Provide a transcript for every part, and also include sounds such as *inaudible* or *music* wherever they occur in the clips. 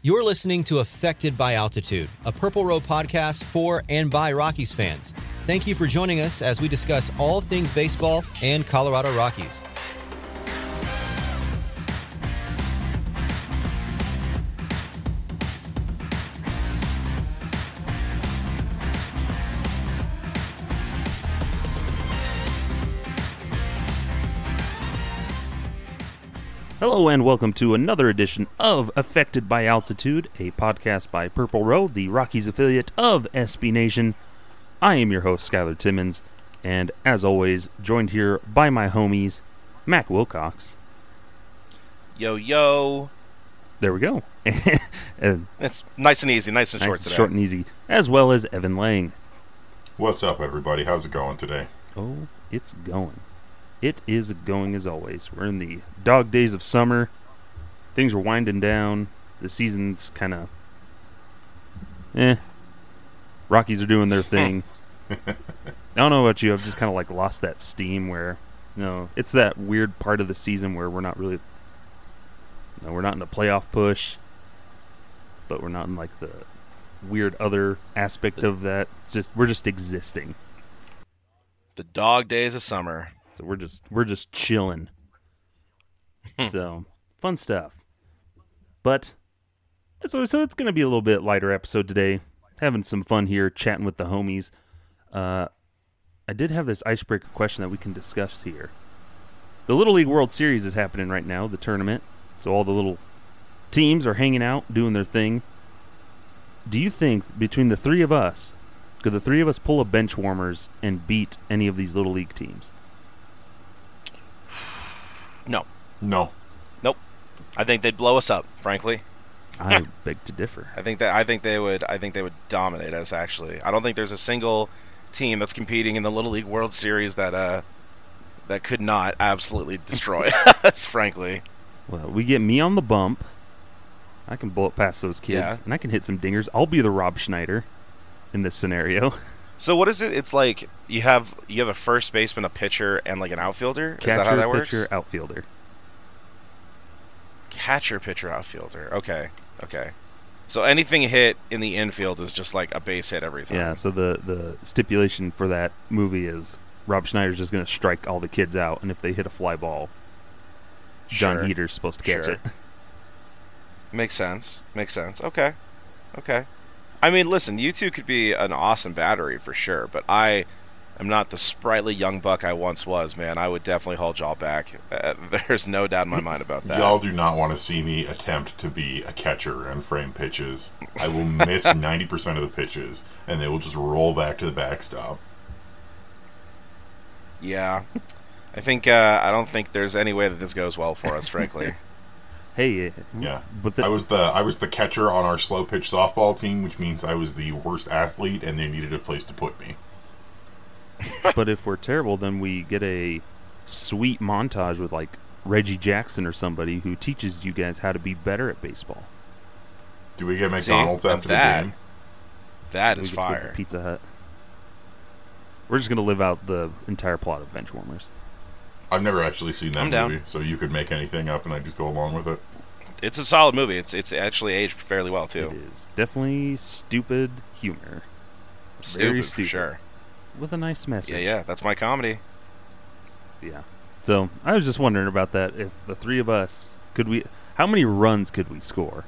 You're listening to Affected by Altitude, a Purple Row podcast for and by Rockies fans. Thank you for joining us as we discuss all things baseball and Colorado Rockies. Hello and welcome to another edition of Affected by Altitude, a podcast by Purple Row, the Rockies affiliate of SB Nation. I am your host, Skylar Timmons, and as always, joined here by my homies, Mac Wilcox. Yo, yo. There we go. *laughs* and It's nice and easy, nice and nice, short today. short and easy, as well as Evan Lang. What's up, everybody? How's it going today? Oh, it's going. It is going as always. We're in the dog days of summer. Things are winding down. The season's kind of. Eh. Rockies are doing their *laughs* thing. I don't know about you. I've just kind of like lost that steam where, you know, it's that weird part of the season where we're not really. You know, we're not in a playoff push, but we're not in like the weird other aspect of that. It's just we're just existing. The dog days of summer. So we're just we're just chilling. so fun stuff. But so so it's gonna be a little bit lighter episode today. Having some fun here, chatting with the homies. Uh, I did have this icebreaker question that we can discuss here. The Little League World Series is happening right now, the tournament. So all the little teams are hanging out, doing their thing. Do you think between the three of us, could the three of us pull a bench warmers and beat any of these little league teams? No. No. Nope. I think they'd blow us up, frankly. I *laughs* beg to differ. I think that I think they would I think they would dominate us actually. I don't think there's a single team that's competing in the Little League World Series that uh that could not absolutely destroy *laughs* us, frankly. Well, we get me on the bump. I can bullet past those kids, Yeah. and I can hit some dingers. I'll be the Rob Schneider in this scenario. *laughs* So what is it? It's like you have you have a first baseman, a pitcher, and like an outfielder. is that how Catcher, that works? pitcher, outfielder. Catcher, pitcher, outfielder. Okay, okay. So anything hit in the infield is just like a base hit every time. Yeah. So the the stipulation for that movie is Rob Schneider's just going to strike all the kids out, and if they hit a fly ball, John Sure. Heder's supposed to catch Sure. it. Makes sense. Makes sense. Okay. Okay. I mean, listen, you two could be an awesome battery for sure, but I am not the sprightly young buck I once was, man. I would definitely hold y'all back. Uh, *laughs* there's no doubt in my mind about that. Y'all do not want to see me attempt to be a catcher and frame pitches. I will miss *laughs* 90% of the pitches, and they will just roll back to the backstop. Yeah. I think uh, I don't think there's any way that this goes well for us, frankly. *laughs* Hey, Yeah. but the, I was the I was the catcher on our slow pitch softball team, which means I was the worst athlete, and they needed a place to put me. *laughs* but if we're terrible, then we get a sweet montage with like Reggie Jackson or somebody who teaches you guys how to be better at baseball. Do we get McDonald's and after that- the game? That We is get to go to fire. Pizza Hut. We're just gonna live out the entire plot of Benchwarmers. I've never actually seen that I'm down. movie, so you could make anything up and I just go along with it. It's a solid movie. It's it's actually aged fairly well too. is definitely stupid humor Stupid, very for stupid. sure. with a nice message. Yeah, yeah, that's my comedy. Yeah. So I was just wondering about that. If the three of us could we, how many runs could we score?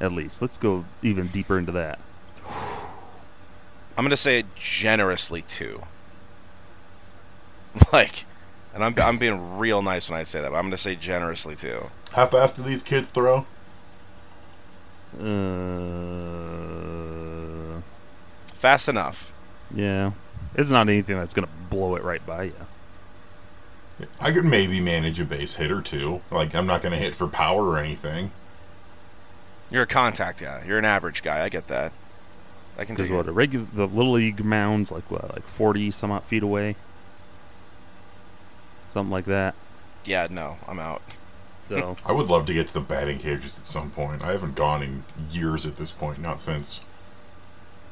At least let's go even deeper into that. *sighs* I'm gonna say generously two. *laughs* Like, and I'm I'm being real nice when I say that. But I'm gonna say generously too. How fast do these kids throw? Uh, Fast enough. yeah. It's not anything that's gonna blow it right by you. I could maybe manage a base hit or two. Like I'm not going to hit for power or anything. You're a contact guy. You're an average guy. I get that. I can Because what a regular the little league mounds like what like forty some odd feet away, something like that. Yeah, no, I'm out. So *laughs* I would love to get to the batting cages at some point. I haven't gone in years at this point, not since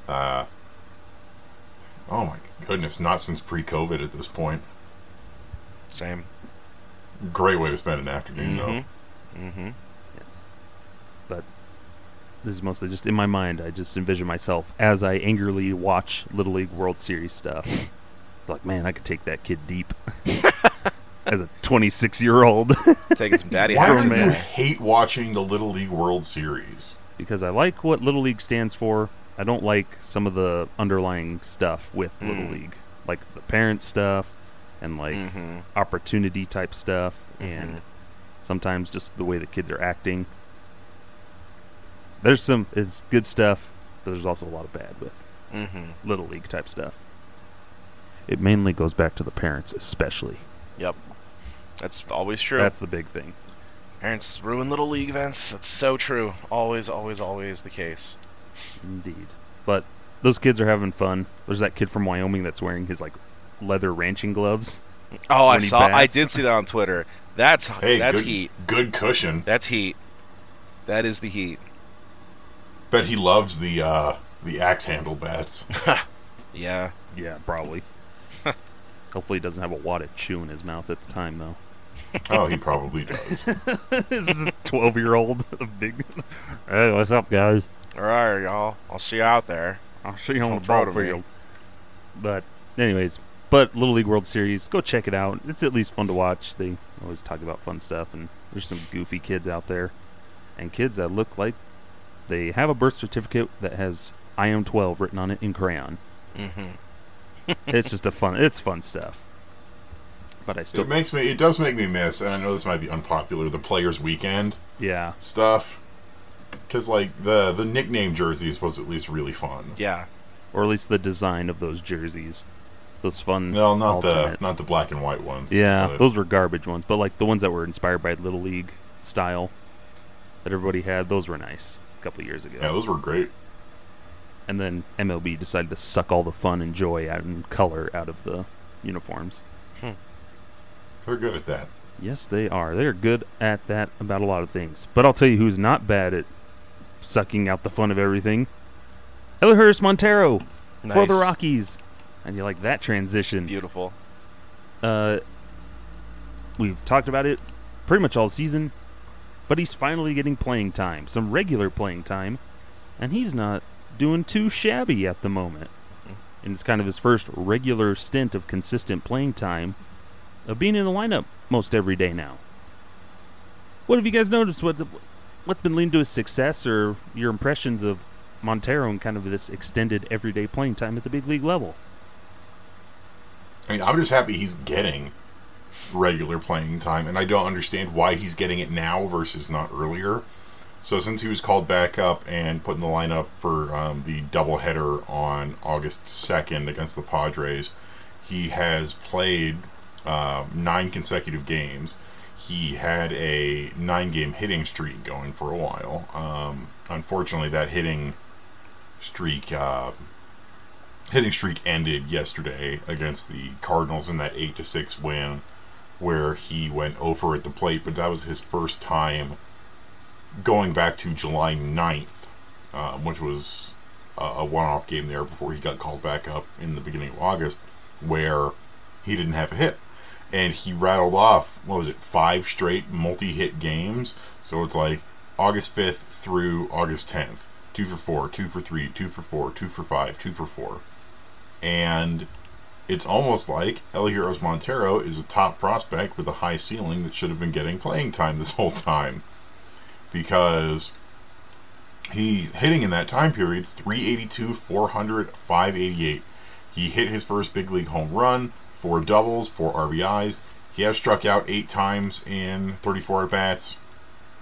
uh Oh my goodness, not since pre-COVID at this point. Same. Great way to spend an afternoon though. Mm-hmm. Yes. But this is mostly just in my mind. I just envision myself as I angrily watch Little League World Series stuff. *laughs* like, man, I could take that kid deep. *laughs* as a 26 year old. *laughs* Taking some daddy Why do in you hate watching the Little League World Series? because I like what Little League stands for. I don't like some of the underlying stuff with Little Mm. League, like the parent stuff and like Mhm. opportunity type stuff, and Mhm. sometimes just the way the kids are acting. There's some it's good stuff, but there's also a lot of bad with Mhm. Little League type stuff. It mainly goes back to the parents, especially. Yep. That's always true. That's the big thing. Parents ruin little league events. That's so true. Always, always, always the case. Indeed. But those kids are having fun. There's that kid from Wyoming that's wearing his like leather ranching gloves. Oh, I When he saw. I did see that on Twitter. That's Hey, that's good, heat. good cushion. That's heat. That is the heat. Bet he loves the uh, the axe handle bats. *laughs* Yeah. Yeah, probably. *laughs* Hopefully, he doesn't have a wad of chew in his mouth at the time, though. *laughs* Oh, he probably does. *laughs* this is a 12 year old. Big. Hey, what's up, guys? All right, y'all. I'll see you out there. I'll see you on Don't the throw ball to me. field. But, anyways, but Little League World Series, go check it out. It's at least fun to watch. They always talk about fun stuff, and there's some goofy kids out there, and kids that look like they have a birth certificate that has I am 12 written on it in crayon. Mm-hmm. it's just a fun. It's fun stuff. But I still, it makes me. It does make me miss, and I know this might be unpopular. The Players Weekend yeah, stuff, because like the the nickname jerseys was at least really fun. Yeah. or at least the design of those jerseys, those fun. No, not the not the black and white ones. Yeah, but- those were garbage ones, but like the ones that were inspired by Little League style that everybody had, those were nice a couple years ago. yeah, those were great. And then MLB decided to suck all the fun and joy out and color out of the uniforms. Hmm. They're good at that. Yes, they are. They're good at that about a lot of things. But I'll tell you who's not bad at sucking out the fun of everything. Elehuris Montero for the Rockies. And you like that transition. Beautiful. Uh, we've talked about it pretty much all season, but he's finally getting playing time, some regular playing time, and he's not doing too shabby at the moment. And it's kind of his first regular stint of consistent playing time, of being in the lineup most every day now. What have you guys noticed? What what's been leading to his success, or your impressions of Montero and kind of this extended everyday playing time at the big league level? I mean, I'm just happy he's getting regular playing time, and I don't understand why he's getting it now versus not earlier. So since he was called back up and put in the lineup for um, the doubleheader on August 2nd against the Padres, he has played uh, nine consecutive games. He had a nine-game hitting streak going for a while. Um, unfortunately, that hitting streak uh, hitting streak ended yesterday against the Cardinals in that eight to six win. where he went over at the plate, but that was his first time going back to July 9th, um, which was a one off game there before he got called back up in the beginning of August, where he didn't have a hit. And he rattled off, what was it, five straight multi hit games. So it's like August 5th through August 10th. Two for four, two for three, two for four, two for five, two for four. And it's almost like Elehuris Montero is a top prospect with a high ceiling that should have been getting playing time this whole time. Because he hitting in that time period 382, 400, 588. He hit his first big league home run, four doubles, four RBIs. He has struck out eight times in 34 at bats.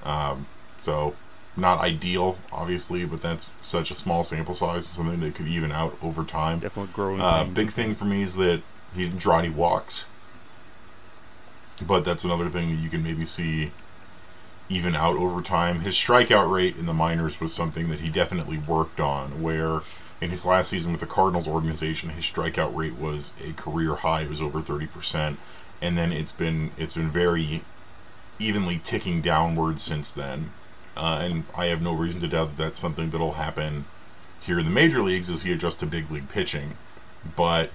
Um, so not ideal, obviously, but that's such a small sample size, something that could even out over time. Definitely growing. Uh, big thing for me is that he didn't draw any walks, but that's another thing that you can maybe see even out over time. His strikeout rate in the minors was something that he definitely worked on, where in his last season with the Cardinals organization, his strikeout rate was a career high. It was over 30%. And then it's been it's been very evenly ticking downward since then. Uh, and I have no reason to doubt that that's something that'll happen here in the major leagues as he adjusts to big league pitching. But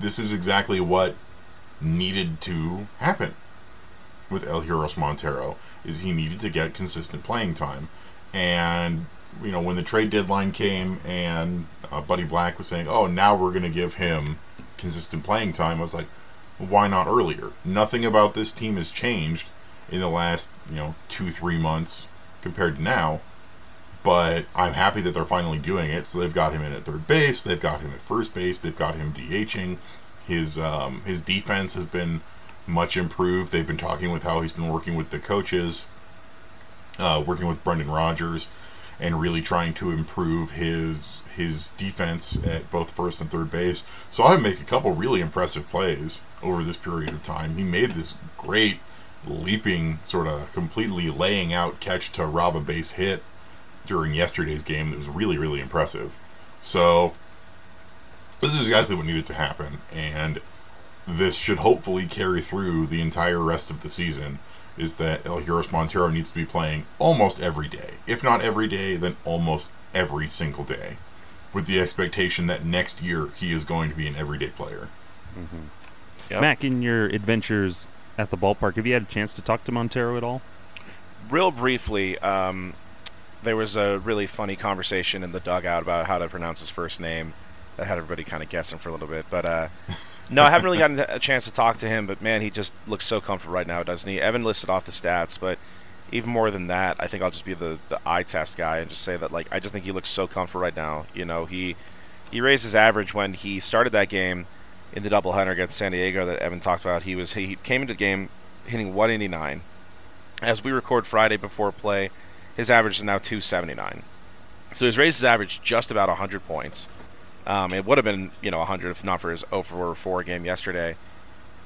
this is exactly what needed to happen with El Elehuris Montero is he needed to get consistent playing time. And you know when the trade deadline came and uh, Buddy Black was saying, "Oh, now we're going to give him consistent playing time," I was like, "Why not earlier?" Nothing about this team has changed in the last you know two three months compared to now. But I'm happy that they're finally doing it. So they've got him in at third base, they've got him at first base, they've got him DHing. His um, his defense has been much improved. They've been talking with how he's been working with the coaches, uh, working with Brendan Rodgers, and really trying to improve his his defense at both first and third base. Saw him make a couple really impressive plays over this period of time. He made this great leaping, sort of completely laying out catch to rob a base hit during yesterday's game that was really really impressive. So this is exactly what needed to happen, and this should hopefully carry through the entire rest of the season is that Elehuris Montero needs to be playing almost every day. If not every day, then almost every single day. With the expectation that next year he is going to be an everyday player. Mm-hmm. Yep. Mac, in your adventures at the ballpark, have you had a chance to talk to Montero at all? Real briefly, um, there was a really funny conversation in the dugout about how to pronounce his first name that had everybody kind of guessing for a little bit. But uh, no, I haven't really gotten a chance to talk to him. But man, he just looks so comfortable right now, doesn't he? Evan listed off the stats, but even more than that, I think I'll just be the the eye test guy and just say that like I just think he looks so comfortable right now. You know, he he raised his average when he started that game in the doubleheader against San Diego that Evan talked about. He was he came into the game hitting 189. As we record Friday before play, his average is now 279. So he's raised his average just about 100 points. Um, it would have been, you know, 100 if not for his 0 for 4 game yesterday.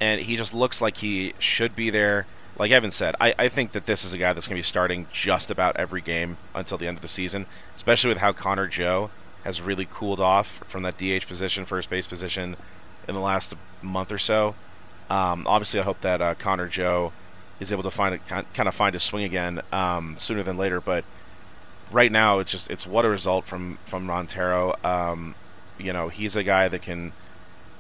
And he just looks like he should be there. Like Evan said, I, I think that this is a guy that's going to be starting just about every game until the end of the season, especially with how Connor Joe has really cooled off from that DH position, first base position, in the last month or so. Um, obviously, I hope that uh, Connor Joe is able to find a, kind of find his swing again um, sooner than later. But right now, it's just it's what a result from from Montero. Um, you know, he's a guy that can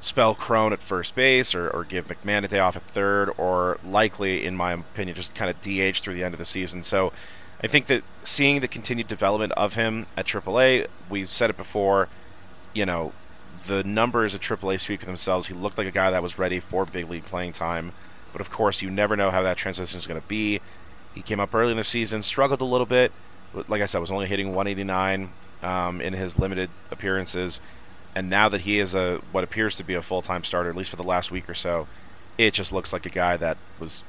spell Cron at first base or, or give McMahon a day off at third, or likely, in my opinion, just kind of DH through the end of the season. So I think that seeing the continued development of him at AAA, we've said it before, you know, the numbers at AAA speak for themselves. He looked like a guy that was ready for big league playing time. But of course, you never know how that transition is going to be. He came up early in the season, struggled a little bit. Like I said, was only hitting 189 um, in his limited appearances and now that he is a what appears to be a full-time starter, at least for the last week or so, it just looks like a guy that was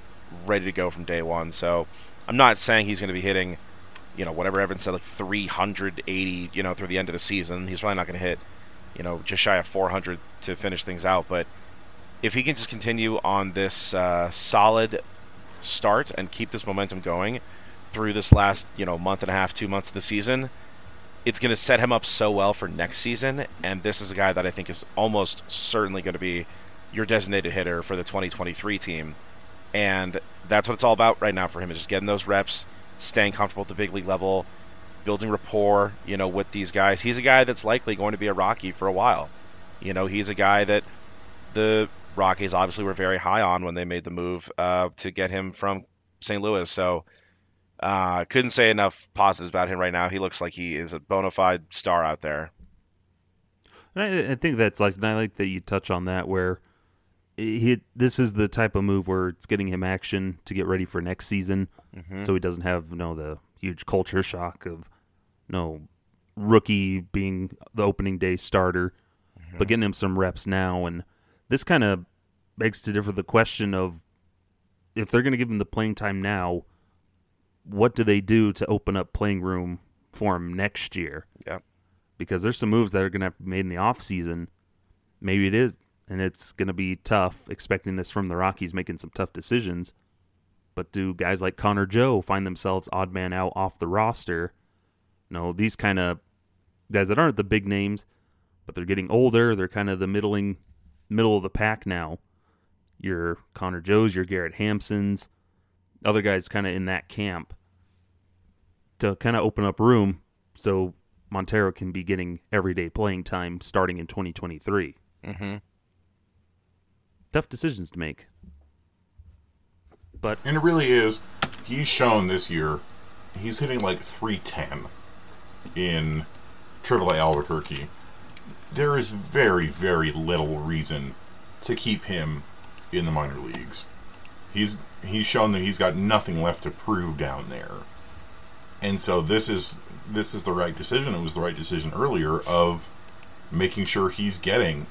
ready to go from day one. So I'm not saying he's going to be hitting, you know, whatever Evan said, like 380, you know, through the end of the season. He's probably not going to hit, you know, just shy of 400 to finish things out. But if he can just continue on this uh, solid start and keep this momentum going through this last, you know, month and a half, two months of the season, it's going to set him up so well for next season. And this is a guy that I think is almost certainly going to be your designated hitter for the 2023 team. and that's what it's all about right now for him is just getting those reps, staying comfortable at the big league level, building rapport, you know, with these guys. He's a guy that's likely going to be a Rocky for a while. You know, he's a guy that the Rockies obviously were very high on when they made the move uh, to get him from St. Louis. So uh, couldn't say enough positives about him right now. He looks like he is a bona fide star out there. And I, I think that's like, and I like that you touch on that where he this is the type of move where it's getting him action to get ready for next season, Mm-hmm. so he doesn't have you know the huge culture shock of you know rookie being the opening day starter, but getting him some reps now, and this kind of begs to differ the question of if they're going to give him the playing time now, what do they do to open up playing room for him next year? Yeah. because there's some moves that are going to have to be made in the off season. Maybe it is, and it's going to be tough expecting this from the Rockies making some tough decisions. But do guys like Connor Joe find themselves odd man out off the roster? No, these kind of guys that aren't the big names, but they're getting older. They're kind of the middling, middle of the pack now. Your Connor Joes, your Garrett Hampsons, other guys kind of in that camp to kind of open up room so Montero can be getting everyday playing time starting in 2023. Mm-hmm. Tough decisions to make. But And it really is. He's shown this year he's hitting like 310 in AAA Albuquerque. There is very, very little reason to keep him in the minor leagues. He's he's shown that he's got nothing left to prove down there. And so this is this is the right decision. It was the right decision earlier of making sure he's getting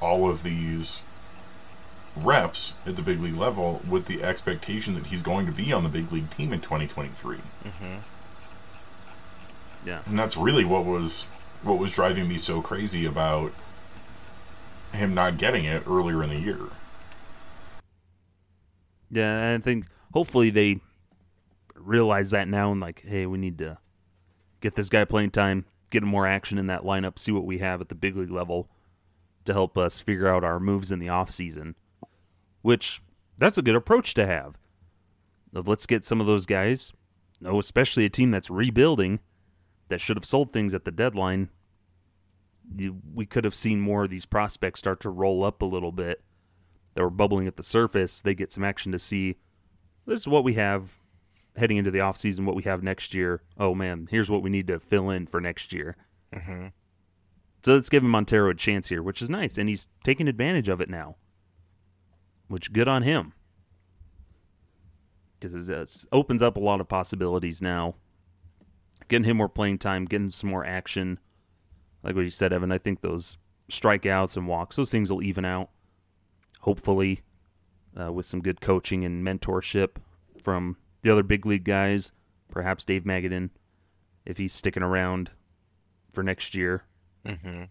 all of these reps at the big league level with the expectation that he's going to be on the big league team in 2023. Mm-hmm. yeah, And that's really what was what was driving me so crazy about him not getting it earlier in the year. Yeah, I think hopefully they realize that now and like, hey, we need to get this guy playing time, get him more action in that lineup, see what we have at the big league level to help us figure out our moves in the off season. Which that's a good approach to have. Let's get some of those guys, no, especially a team that's rebuilding that should have sold things at the deadline. We could have seen more of these prospects start to roll up a little bit that were bubbling at the surface. They get some action to see this is what we have heading into the offseason, what we have next year. Oh man, here's what we need to fill in for next year. Mm-hmm. So let's give Montero a chance here, which is nice, and he's taking advantage of it now. Which good on him, because it opens up a lot of possibilities now. Getting him more playing time, getting some more action. Like what you said, Evan, I think those strikeouts and walks, those things will even out. Hopefully, uh, with some good coaching and mentorship from the other big league guys, perhaps Dave Magadan, if he's sticking around for next year. Mm-hmm.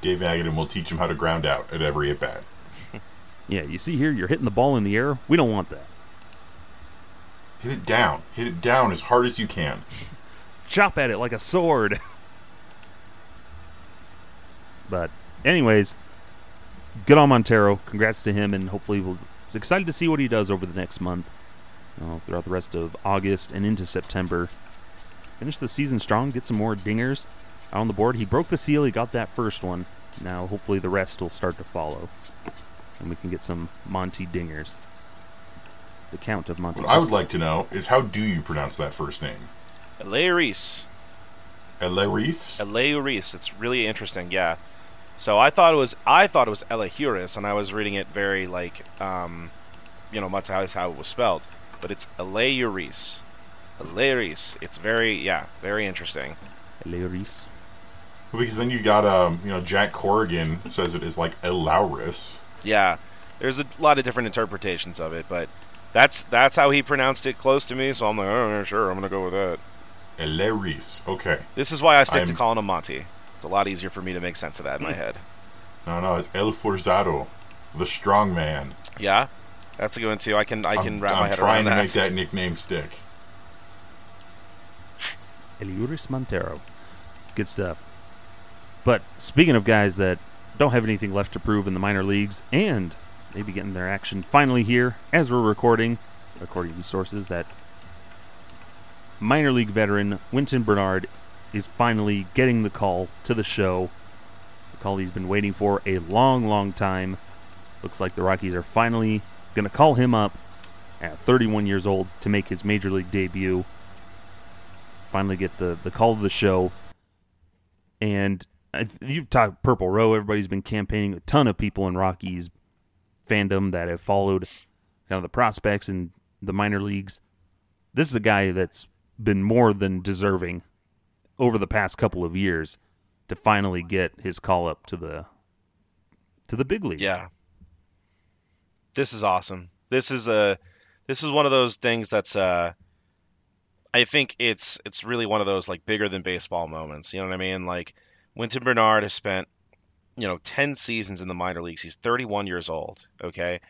Dave Magadan will teach him how to ground out at every at bat. *laughs* Yeah, you see here, you're hitting the ball in the air. We don't want that. Hit it down. Hit it down as hard as you can. Chop at it like a sword. *laughs* but, anyways, good on Montero. Congrats to him, and hopefully we'll excited to see what he does over the next month, uh, throughout the rest of August and into September. Finish the season strong, get some more dingers out on the board. He broke the seal. He got that first one. Now, hopefully, the rest will start to follow, and we can get some Monty dingers. The count of Monty. What I would like to know is how do you pronounce that first name? Reese. Eleris? Reese. It's really interesting. Yeah. So I thought it was I thought it was Elahuris, and I was reading it very like um, you know, much how how it was spelled, but it's Elahuris. Elahuris. It's very yeah, very interesting. Eleuris. Because then you got um, you know, Jack Corrigan says it is like Elauris. Yeah, there's a lot of different interpretations of it, but that's that's how he pronounced it close to me. So I'm like, oh, sure, I'm gonna go with that. Eleris. Okay. This is why I stick to I'm- calling him Monty. It's a lot easier for me to make sense of that in my hmm. head. No, no, it's El Forzado, the strong man. Yeah, that's a good one too. I can I can I'm, wrap I'm my head trying around to that. make that nickname stick. Eliuris Montero. Good stuff. But speaking of guys that don't have anything left to prove in the minor leagues and maybe getting their action finally here as we're recording, according to sources, that minor league veteran Wynton Bernard is finally getting the call to the show. The call he's been waiting for a long, long time. Looks like the Rockies are finally going to call him up at 31 years old to make his major league debut. Finally get the, the call to the show. And you've talked Purple Row. Everybody's been campaigning. A ton of people in Rockies fandom that have followed kind of the prospects in the minor leagues. This is a guy that's been more than deserving over the past couple of years to finally get his call up to the to the big leagues. Yeah. This is awesome. This is a this is one of those things that's uh I think it's it's really one of those like bigger than baseball moments. You know what I mean? Like Wynton Bernard has spent you know 10 seasons in the minor leagues. He's 31 years old, okay?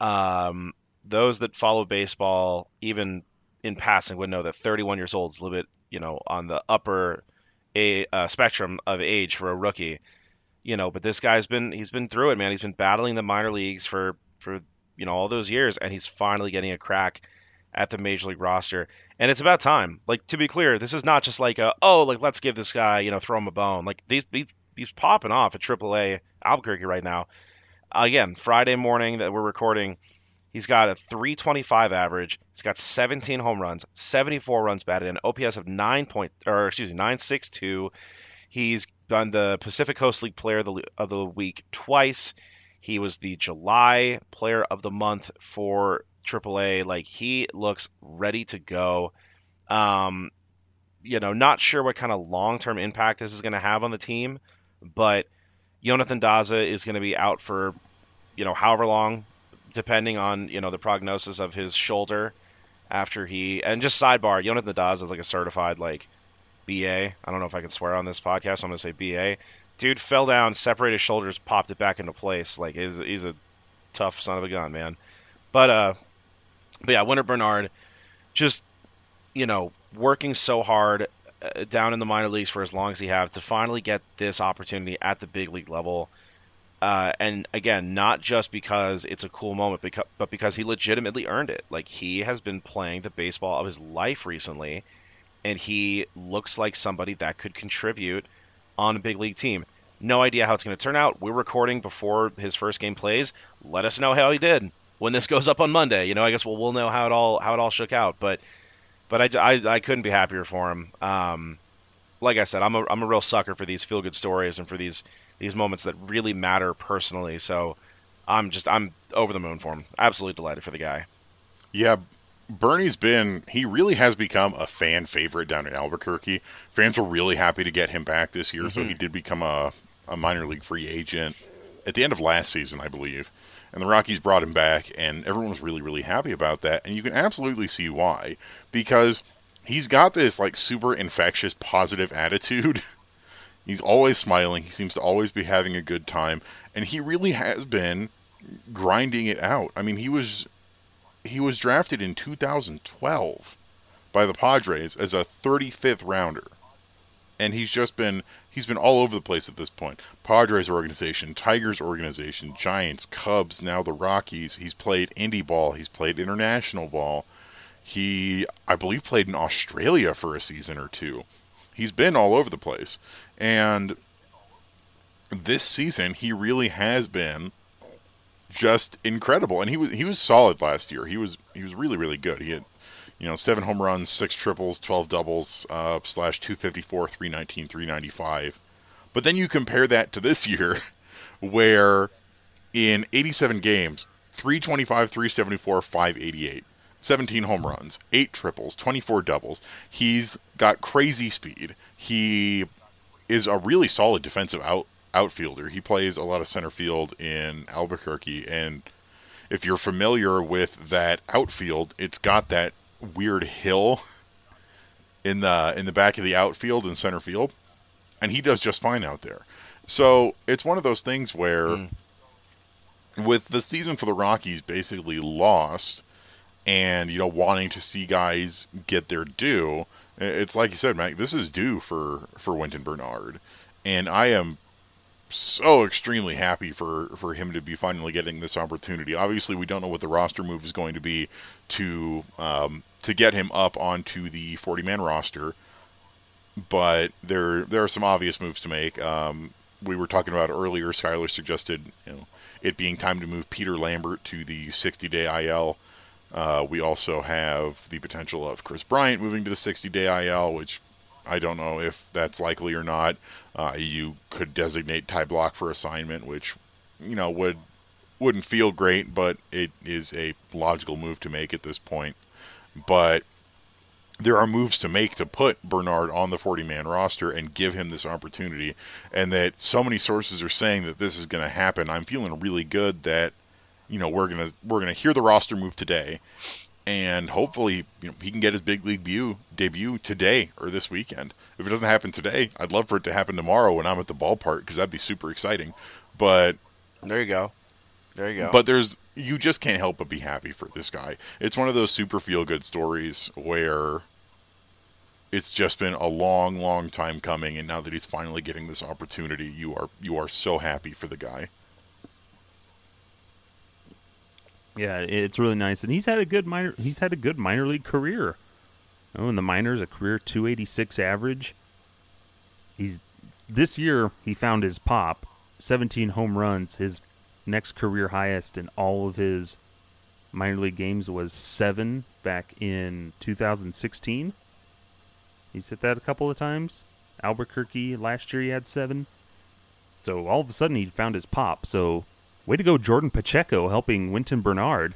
Um those that follow baseball even in passing would know that 31 years old is a little bit, you know, on the upper a uh, spectrum of age for a rookie. You know, but this guy's been he's been through it, man. He's been battling the minor leagues for for you know all those years, and he's finally getting a crack at the major league roster. And it's about time. Like to be clear, this is not just like a oh like let's give this guy you know throw him a bone. Like these he's, he's popping off at AAA Albuquerque right now. Again, Friday morning that we're recording, he's got a 325 average. He's got 17 home runs, 74 runs batted in, OPS of nine point or excuse me 962. He's done the Pacific Coast League Player of the, of the Week twice. He was the July Player of the Month for AAA. Like he looks ready to go. Um, you know, not sure what kind of long-term impact this is going to have on the team, but Jonathan Daza is going to be out for, you know, however long, depending on you know the prognosis of his shoulder. After he and just sidebar, Jonathan Daza is like a certified like BA. I don't know if I can swear on this podcast. So I'm to say BA. Dude fell down, separated shoulders, popped it back into place. Like he's, he's a tough son of a gun, man. But uh, but yeah, Wynton Bernard, just you know, working so hard uh, down in the minor leagues for as long as he has to finally get this opportunity at the big league level. Uh, and again, not just because it's a cool moment, because, but because he legitimately earned it. Like he has been playing the baseball of his life recently, and he looks like somebody that could contribute on a big league team. No idea how it's going to turn out. We're recording before his first game plays. Let us know how he did when this *laughs* goes up on Monday. You know, I guess we'll we'll know how it all how it all shook out. But but I, I, I couldn't be happier for him. Um, like I said, I'm a I'm a real sucker for these feel good stories and for these these moments that really matter personally. So I'm just I'm over the moon for him. Absolutely delighted for the guy. Yeah, Bernie's been he really has become a fan favorite down in Albuquerque. Fans were really happy to get him back this year, mm-hmm. so he did become a, a minor league free agent at the end of last season, I believe. And the Rockies brought him back, and everyone was really, really happy about that. And you can absolutely see why. Because he's got this like super infectious positive *laughs* attitude. He's always smiling. He seems to always be having a good time. And he really has been grinding it out. I mean, he was he was drafted in 2012 by the Padres as a 35th rounder. And he's just been he's been all over the place at this point. Padres organization, Tigers organization, Giants, Cubs, now the Rockies. He's played indie ball, he's played international ball. He I believe played in Australia for a season or two. He's been all over the place. And this season he really has been just incredible. And he was he was solid last year. He was he was really really good. He had you know seven home runs, six triples, twelve doubles, uh, slash two fifty four, three nineteen, three ninety five. But then you compare that to this *laughs* year, where in eighty seven games, 325, 374, 588. 17 home runs, 8 triples, 24 doubles. He's got crazy speed. He is a really solid defensive out outfielder. He plays a lot of center field in Albuquerque, and if you're familiar with that outfield, it's got that weird hill in the in the back of the outfield and center field, and he does just fine out there. So it's one of those things where, mm. with the season for the Rockies basically lost, and you know wanting to see guys get their due, it's like you said, Mac. This is due for for Wynton Bernard, and I am so extremely happy for for him to be finally getting this opportunity. Obviously, we don't know what the roster move is going to be to um, to get him up onto the 40 man roster, but there there are some obvious moves to make. Um, we were talking about earlier. Skyler suggested you know it being time to move Peter Lambert to the 60 day IL. Uh, we also have the potential of Kris Bryant moving to the 60 day IL, which I don't know if that's likely or not. Uh, you could designate Ty Blach for assignment, which you know would wouldn't feel great, but it is a logical move to make at this point. But there are moves to make to put Bernard on the 40 man roster and give him this opportunity. And that so many sources are saying that this is going to happen. I'm feeling really good that, you know, we're going to, we're to hear the roster move today and hopefully you know, he can get his big league debut debut today or this weekend. If it doesn't happen today, I'd love for it to happen tomorrow when I'm at the ballpark because that'd be super exciting. But there you go, there you go. But there's you just can't help but be happy for this guy. It's one of those super feel good stories where it's just been a long, long time coming, and now that he's finally getting this opportunity, you are you are so happy for the guy. Yeah, it's really nice, and he's had a good minor. He's had a good minor league career. Oh, in the minors, a career 286 average. He's this year he found his pop, 17 home runs. His next career highest in all of his minor league games was seven back in 2016. He's hit that a couple of times. Albuquerque last year he had seven. So all of a sudden he found his pop. So Way to go, Jordan Pacheco, helping Wynton Bernard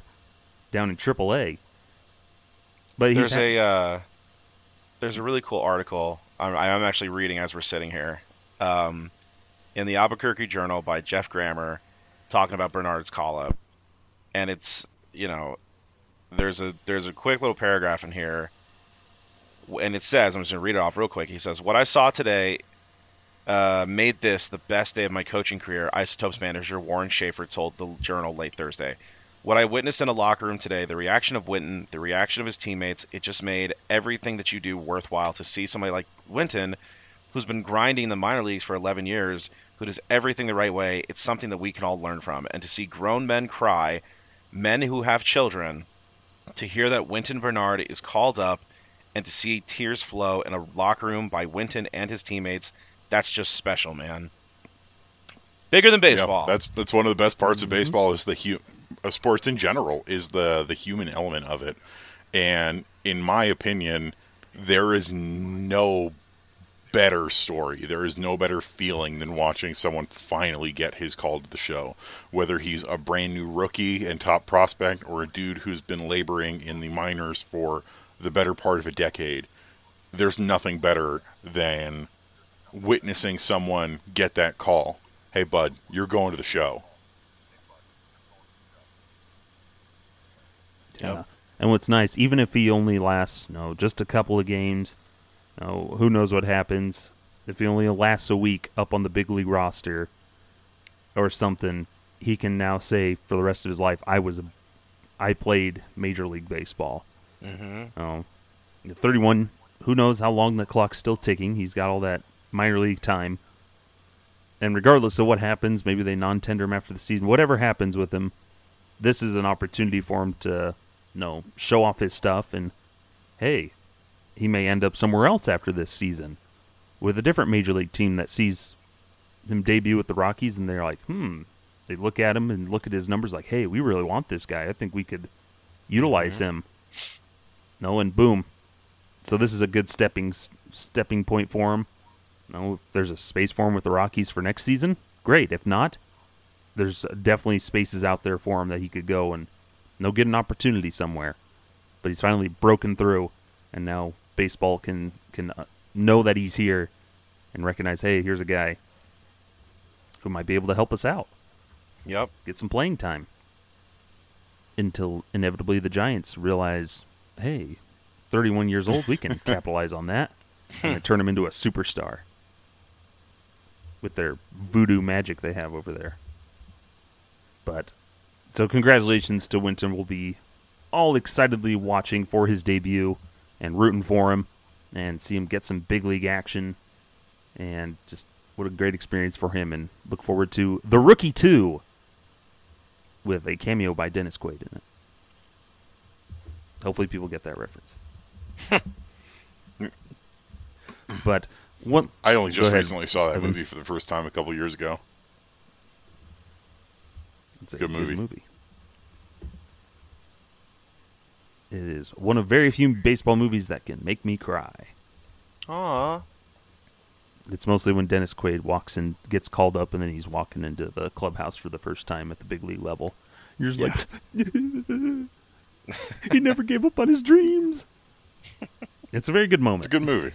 down in AAA. But there's ha- a uh, there's a really cool article I'm, I'm, actually reading as we're sitting here um, in the Albuquerque Journal by Geoff Grammer talking about Bernard's call up, and it's you know there's a there's a quick little paragraph in here, and it says I'm just gonna read it off real quick. He says, "What I saw today uh, made this the best day of my coaching career, Isotopes manager Warren Schaeffer told the Journal late Thursday. What I witnessed in a locker room today, the reaction of Wynton, the reaction of his teammates, it just made everything that you do worthwhile to see somebody like Wynton, who's been grinding the minor leagues for 11 years, who does everything the right way. It's something that we can all learn from. And to see grown men cry, men who have children, to hear that Wynton Bernard is called up, and to see tears flow in a locker room by Wynton and his teammates – that's just special, man. Bigger than baseball. Yeah, that's that's one of the best parts mm-hmm. of baseball is the hu- of sports in general is the the human element of it. And in my opinion, there is no better story. There is no better feeling than watching someone finally get his call to the show. Whether he's a brand new rookie and top prospect or a dude who's been laboring in the minors for the better part of a decade, there's nothing better than witnessing someone get that call. Hey, bud, you're going to the show. Yeah. And what's nice, even if he only lasts, you know, just a couple of games, you know, who knows what happens. If he only lasts a week up on the big league roster or something, he can now say for the rest of his life, I was a, I played Major League Baseball. Mm-hmm. Um, 31, who knows how long the clock's still ticking. He's got all that minor league time. And regardless of what happens, maybe they non tender him after the season, whatever happens with him, this is an opportunity for him to you know, show off his stuff and hey, he may end up somewhere else after this season with a different major league team that sees him debut with the Rockies and they're like, hmm. They look at him and look at his numbers like, hey, we really want this guy. I think we could utilize mm-hmm. him. No, and boom. So this is a good stepping stepping point for him know, if there's a space for him with the Rockies for next season, great. If not, there's definitely spaces out there for him that he could go and they'll get an opportunity somewhere. But he's finally broken through, and now baseball can can uh, know that he's here and recognize, hey, here's a guy who might be able to help us out. Yep. Get some playing time. Until inevitably the Giants realize, hey, 31 years old, we can *laughs* capitalize on that and turn him into a superstar with their voodoo magic they have over there. But so congratulations to Wynton. We'll be all excitedly watching for his debut and rooting for him and see him get some big league action and just what a great experience for him, and look forward to The Rookie 2 with a cameo by Dennis Quaid in it. Hopefully, people get that reference. *laughs* but one, I only just recently saw that Evan. movie for the first time a couple years ago. It's a Good movie. movie. It is one of very few baseball movies that can make me cry. Aw. It's mostly when Dennis Quaid walks and gets called up, and then he's walking into the clubhouse for the first time at the big league level. You're just like, *laughs* he never gave up on his dreams. *laughs* It's a very good moment. It's a good movie.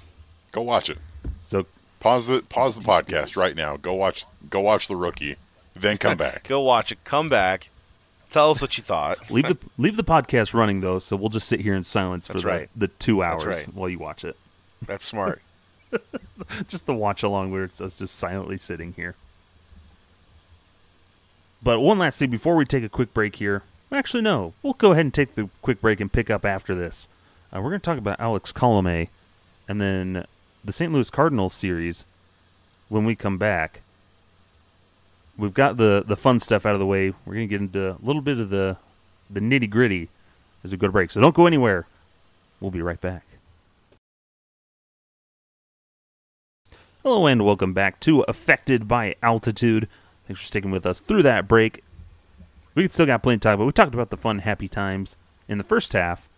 Go watch it. So Pause the pause the podcast right now. Go watch go watch the rookie. Then come back. *laughs* Go watch it. Come back. Tell us what you thought. *laughs* leave the leave the podcast running though, so we'll just sit here in silence for That's the, right. the two hours right. while you watch it. That's smart. *laughs* just the watch along where it's us just silently sitting here. But one last thing before we take a quick break here. Actually, no. We'll go ahead and take the quick break and pick up after this. Uh, we're going to talk about Alex Colome and then the St. Louis Cardinals series when we come back. We've got the, the fun stuff out of the way. We're going to get into a little bit of the, the nitty gritty as we go to break. So don't go anywhere. We'll be right back. Hello and welcome back to Affected by Altitude. Thanks for sticking with us through that break. We still got plenty of time, but we talked about the fun, happy times in the first half.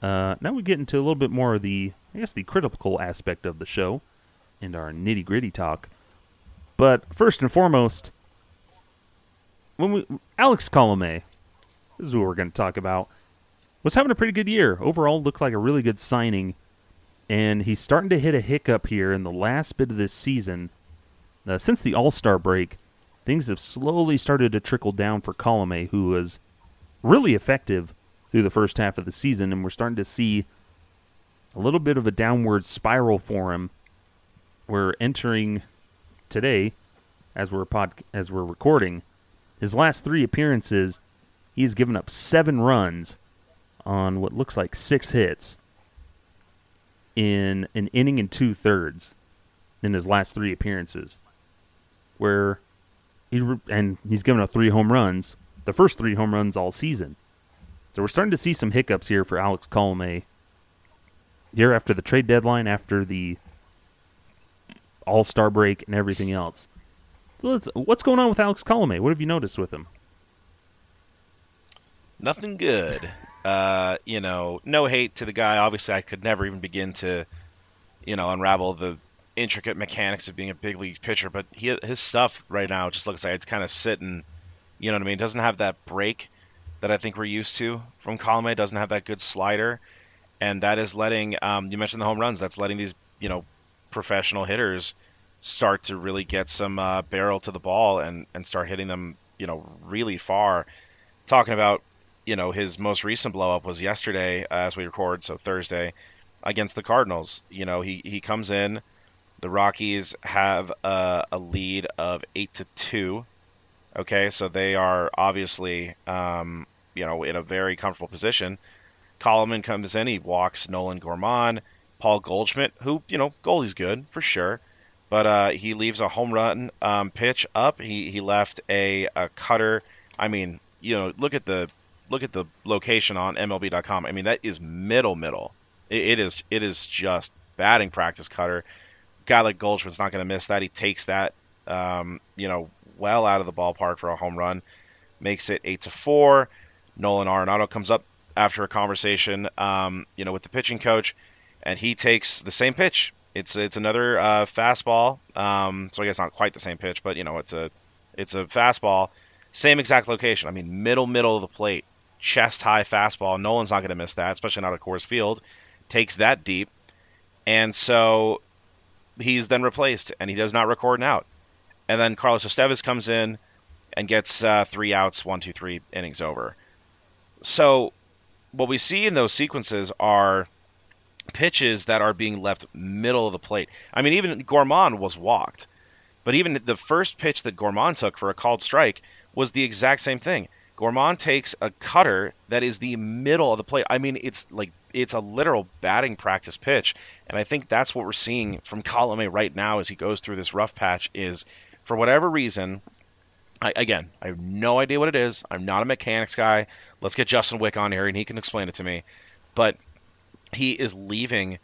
Uh, now we get into a little bit more of the, I guess, the critical aspect of the show and our nitty gritty talk. But first and foremost, when we Alex Colome, this is what we're going to talk about, was having a pretty good year. Overall, looked like a really good signing and he's starting to hit a hiccup here in the last bit of this season. Uh, since the All Star break, things have slowly started to trickle down for Colome, who was really effective through the first half of the season, and we're starting to see a little bit of a downward spiral for him. We're entering today, as we're pod, as we're recording, his last three appearances, he's given up seven runs on what looks like six hits in an inning and two thirds in his last three appearances, where he re- and he's given up three home runs, the first three home runs all season. So we're starting to see some hiccups here for Alex Colome. Here after the trade deadline, after the All Star break, and everything else. So what's going on with Alex Colome? What have you noticed with him? Nothing good. *laughs* Uh, you know, no hate to the guy. Obviously, I could never even begin to, you know, unravel the intricate mechanics of being a big league pitcher. But he, his stuff right now just looks like it's kind of sitting. You know what I mean? Doesn't have that break that I think we're used to from Colome. Doesn't have that good slider, and that is letting. Um, you mentioned the home runs. That's letting these, you know, professional hitters start to really get some uh, barrel to the ball and and start hitting them, you know, really far. Talking about you know his most recent blow up was yesterday uh, as we record so thursday against the cardinals you know he, he comes in the rockies have a, a lead of 8 to 2 okay so they are obviously um, you know in a very comfortable position Colome comes in he walks nolan gorman paul goldschmidt who you know goldie's good for sure but uh, he leaves a home run um, pitch up he, he left a, a cutter i mean you know look at the look at the location on MLB.com. I mean, that is middle middle. It, it is it is just batting practice cutter. Guy like Goldschmidt's not going to miss that. He takes that, um, you know, well out of the ballpark for a home run. Makes it eight to four. Nolan Arenado comes up after a conversation, um, you know, with the pitching coach, and he takes the same pitch. It's it's another uh, fastball. Um, so I guess not quite the same pitch, but you know, it's a it's a fastball. Same exact location. I mean, middle middle of the plate chest high fastball. Nolan's not going to miss that, especially not at Coors Field. Takes that deep. And so he's then replaced, and he does not record an out. And then Carlos Estevez comes in and gets uh, three outs, one, two, three innings over. So what we see in those sequences are pitches that are being left middle of the plate. I mean, even Gorman was walked. But even the first pitch that Gorman took for a called strike was the exact same thing. Gorman takes a cutter that is the middle of the plate. I mean, it's like it's a literal batting practice pitch, and I think that's what we're seeing from Colome right now as he goes through this rough patch. Is for whatever reason, I, again, I have no idea what it is. I'm not a mechanics guy. Let's get Justin Wick on here and he can explain it to me. But he is leaving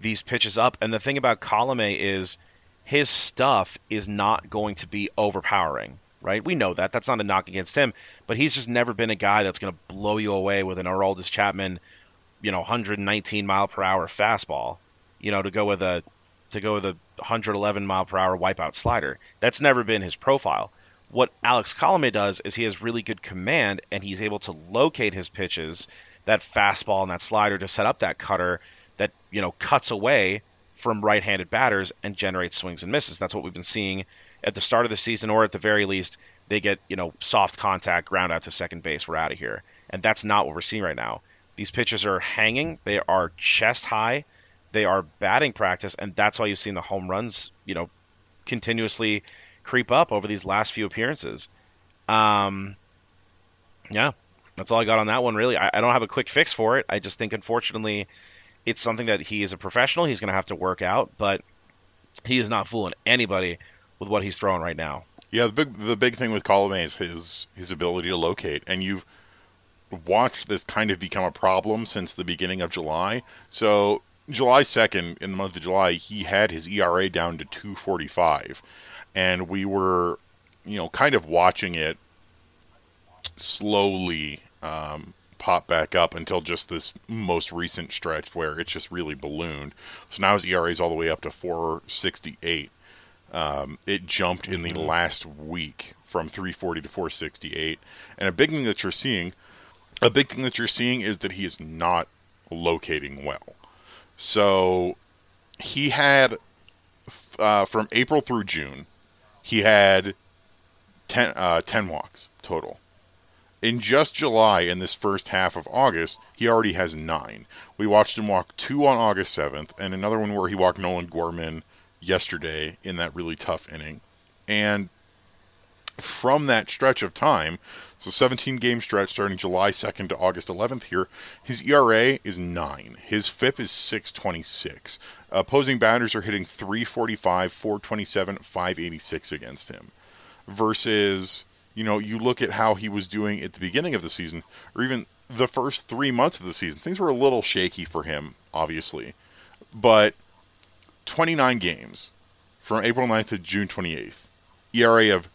these pitches up, and the thing about Colome is his stuff is not going to be overpowering right? We know that. That's not a knock against him, but he's just never been a guy that's going to blow you away with an Aroldis Chapman, you know, 119 mile per hour fastball, you know, to go with a to go with a 111 mile per hour wipeout slider. That's never been his profile. What Alex Colome does is he has really good command and he's able to locate his pitches, that fastball and that slider to set up that cutter that, you know, cuts away from right-handed batters and generates swings and misses. That's what we've been seeing at the start of the season, or at the very least, they get you know soft contact, ground out to second base, we're out of here. And that's not what we're seeing right now. These pitches are hanging, they are chest high, they are batting practice, and that's why you've seen the home runs, you know, continuously creep up over these last few appearances. Um, yeah, that's all I got on that one. Really, I, I don't have a quick fix for it. I just think, unfortunately, it's something that he is a professional. He's going to have to work out, but he is not fooling anybody with what he's throwing right now. Yeah, the big the big thing with Colome is his his ability to locate, and you've watched this kind of become a problem since the beginning of July. So July second, in the month of July, he had his ERA down to two forty five, and we were, you know, kind of watching it slowly um, pop back up until just this most recent stretch where it's just really ballooned. So now his ERA is all the way up to 468. Um, it jumped in the mm-hmm. last week from 340 to 468. And a big thing that you're seeing, a big thing that you're seeing is that he is not locating well. So he had uh, from April through June, he had 10, uh, 10 walks total. In just July, in this first half of August, he already has nine. We watched him walk two on August 7th, and another one where he walked Nolan Gorman yesterday in that really tough inning. And from that stretch of time, so 17 game stretch starting July 2nd to August 11th here, his ERA is 9. His FIP is 626. Opposing batters are hitting 345, 427, 586 against him. Versus, you know, you look at how he was doing at the beginning of the season, or even the first three months of the season. Things were a little shaky for him, obviously. But 29 games from April 9th to June 28th. ERA of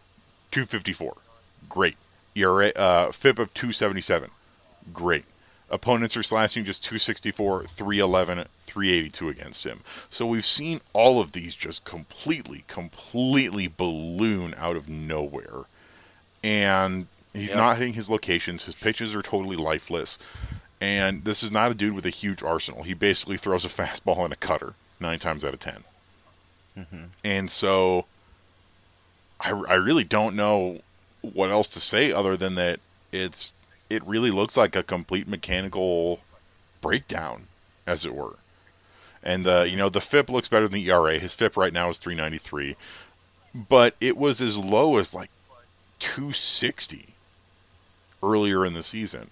254. Great. ERA uh, FIP of 277. Great. Opponents are slashing just 264, 311, 382 against him. So we've seen all of these just completely, completely balloon out of nowhere. And he's yep. not hitting his locations. His pitches are totally lifeless. And this is not a dude with a huge arsenal. He basically throws a *laughs* fastball and a cutter nine times out of 10 mm-hmm. And so I, I really don't know what else to say other than that it's it really looks like a complete mechanical breakdown, as it were. And uh, you know the FIP looks better than the ERA. His FIP right now is 393, but it was as low as like 260 earlier in the season.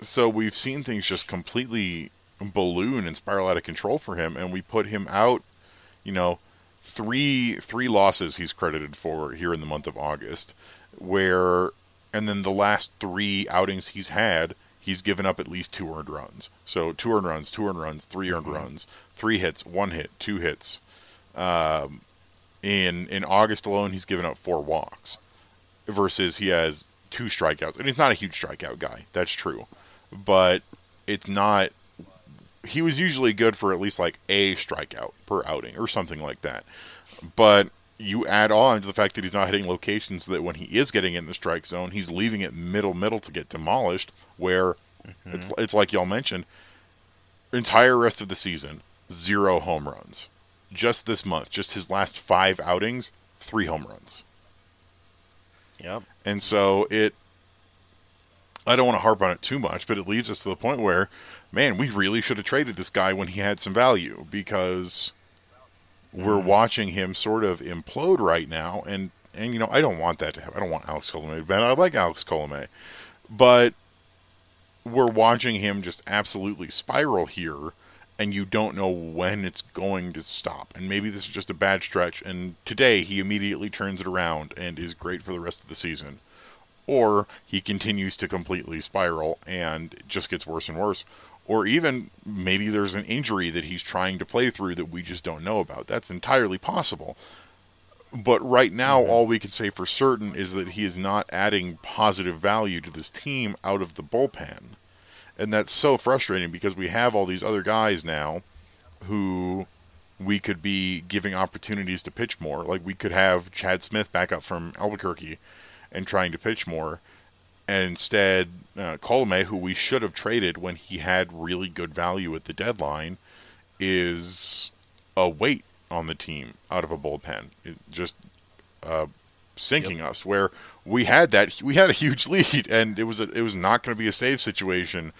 So we've seen things just completely balloon and spiral out of control for him, and we put him out. You know, three three losses he's credited for here in the month of August, where and then the last three outings he's had, he's given up at least two earned runs. So two earned runs, two earned runs, three earned mm-hmm. runs, three hits, one hit, two hits. Um, in in August alone, he's given up four walks, versus he has two strikeouts, and he's not a huge strikeout guy. That's true, but it's not he was usually good for at least like a strikeout per outing or something like that. But you add on to the fact that he's not hitting locations that when he is getting in the strike zone, he's leaving it middle middle to get demolished. Where mm-hmm. it's it's like y'all mentioned, entire rest of the season, zero home runs. Just this month, just his last five outings, three home runs. Yep. And so it I don't want to harp on it too much, but it leaves us to the point where man, we really should have traded this guy when he had some value because we're mm-hmm. watching him sort of implode right now. And, and you know, I don't want that to happen. I don't want Alex Colome to I like Alex Colome. But we're watching him just absolutely spiral here, and you don't know when it's going to stop. And maybe this is just a bad stretch, and today he immediately turns it around and is great for the rest of the season. Or he continues to completely spiral and just gets worse and worse. Or even maybe there's an injury that he's trying to play through that we just don't know about. That's entirely possible. But right now, all we can say for certain is that he is not adding positive value to this team out of the bullpen. And that's so frustrating because we have all these other guys now who we could be giving opportunities to pitch more. Like we could have Chad Smith back up from Albuquerque and trying to pitch more. And instead, uh, Colome, who we should have traded when he had really good value at the deadline, is a weight on the team out of a bullpen. It just uh, sinking yep. us where we had that we had a huge *laughs* lead and it was a, it was not going to be a save situation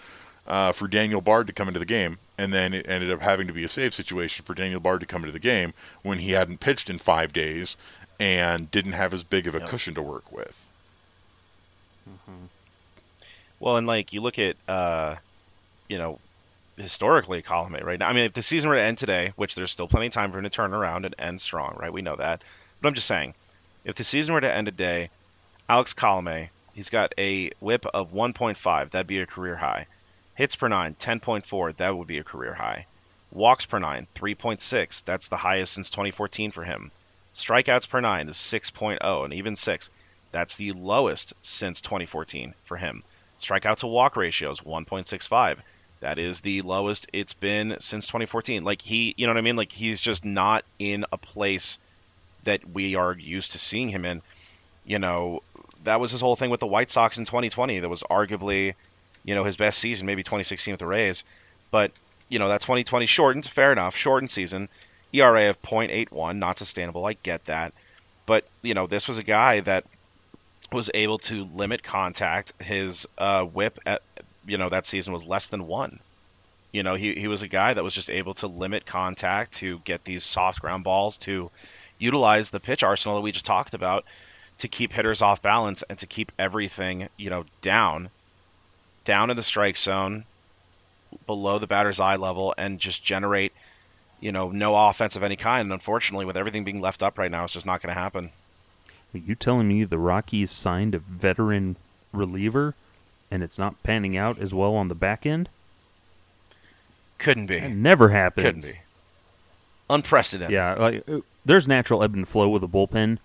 uh, for Daniel Bard to come into the game and then it ended up having to be a save situation for Daniel Bard to come into the game when he hadn't pitched in five days and didn't have as big of a yep. cushion to work with. Mm-hmm. Well, and like you look at, uh, you know, historically Colome right now. I mean, if the season were to end today, which there's still plenty of time for him to turn around and end strong, right? We know that. But I'm just saying, if the season were to end today, Alex Colome, he's got a whip of 1.5. That'd be a career high. Hits per nine, 10.4. That would be a career high. Walks per nine, 3.6. That's the highest since 2014 for him. Strikeouts per nine is 6.0, and even six. That's the lowest since 2014 for him. Strikeout to walk ratio is 1.65. That is the lowest it's been since 2014. Like he, you know what I mean? Like he's just not in a place that we are used to seeing him in. You know, that was his whole thing with the White Sox in 2020. That was arguably, you know, his best season, maybe 2016 with the Rays. But, you know, that 2020 shortened, fair enough, shortened season. ERA of 0.81, not sustainable. I get that. But, you know, this was a guy that was able to limit contact. His uh, whip at you know that season was less than one. You know, he he was a guy that was just able to limit contact to get these soft ground balls to utilize the pitch arsenal that we just talked about to keep hitters off balance and to keep everything you know down, down in the strike zone, below the batter's eye level, and just generate you know no offense of any kind. And unfortunately, with everything being left up right now, it's just not going to happen. Are you telling me the Rockies signed a veteran reliever and it's not panning out as well on the back end? Couldn't be. It never happens. Couldn't be. Unprecedented. Yeah, like, uh, there's natural ebb and flow with a bullpen,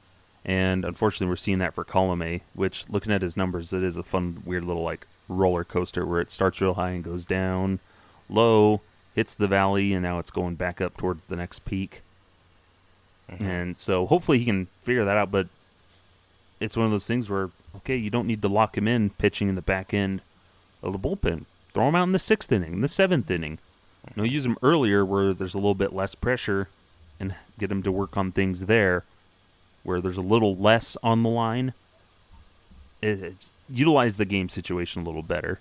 and unfortunately, we're seeing that for Colome. Which, looking at his numbers, it is a fun, weird little like roller coaster where it starts real high and goes down low, hits the valley, and now it's going back up towards the next peak. Mm-hmm. And so, hopefully, he can figure that out. But it's one of those things where okay, you don't need to lock him in pitching in the back end of the bullpen. Throw him out in the sixth inning, in the seventh inning. You know, use him earlier where there's a little bit less pressure, and get him to work on things there, where there's a little less on the line. it's utilize the game situation a little better.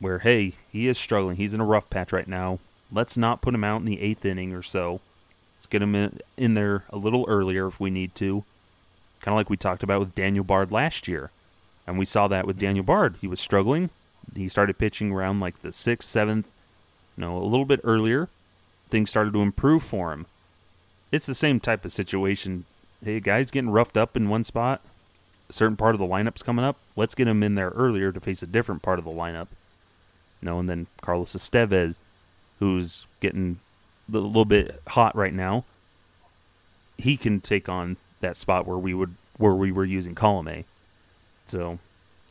Where hey, he is struggling. He's in a rough patch right now. Let's not put him out in the eighth inning or so. Let's get him in, in there a little earlier if we need to kind of like we talked about with Daniel Bard last year. And we saw that with Daniel Bard. He was struggling. He started pitching around like the sixth, seventh, you know, a little bit earlier. Things started to improve for him. It's the same type of situation. Hey, guy's getting roughed up in one spot. A certain part of the lineup's coming up. Let's get him in there earlier to face a different part of the lineup. You know, and then Carlos Estevez, who's getting a little bit hot right now, he can take on that spot where we would where we were using Colome. So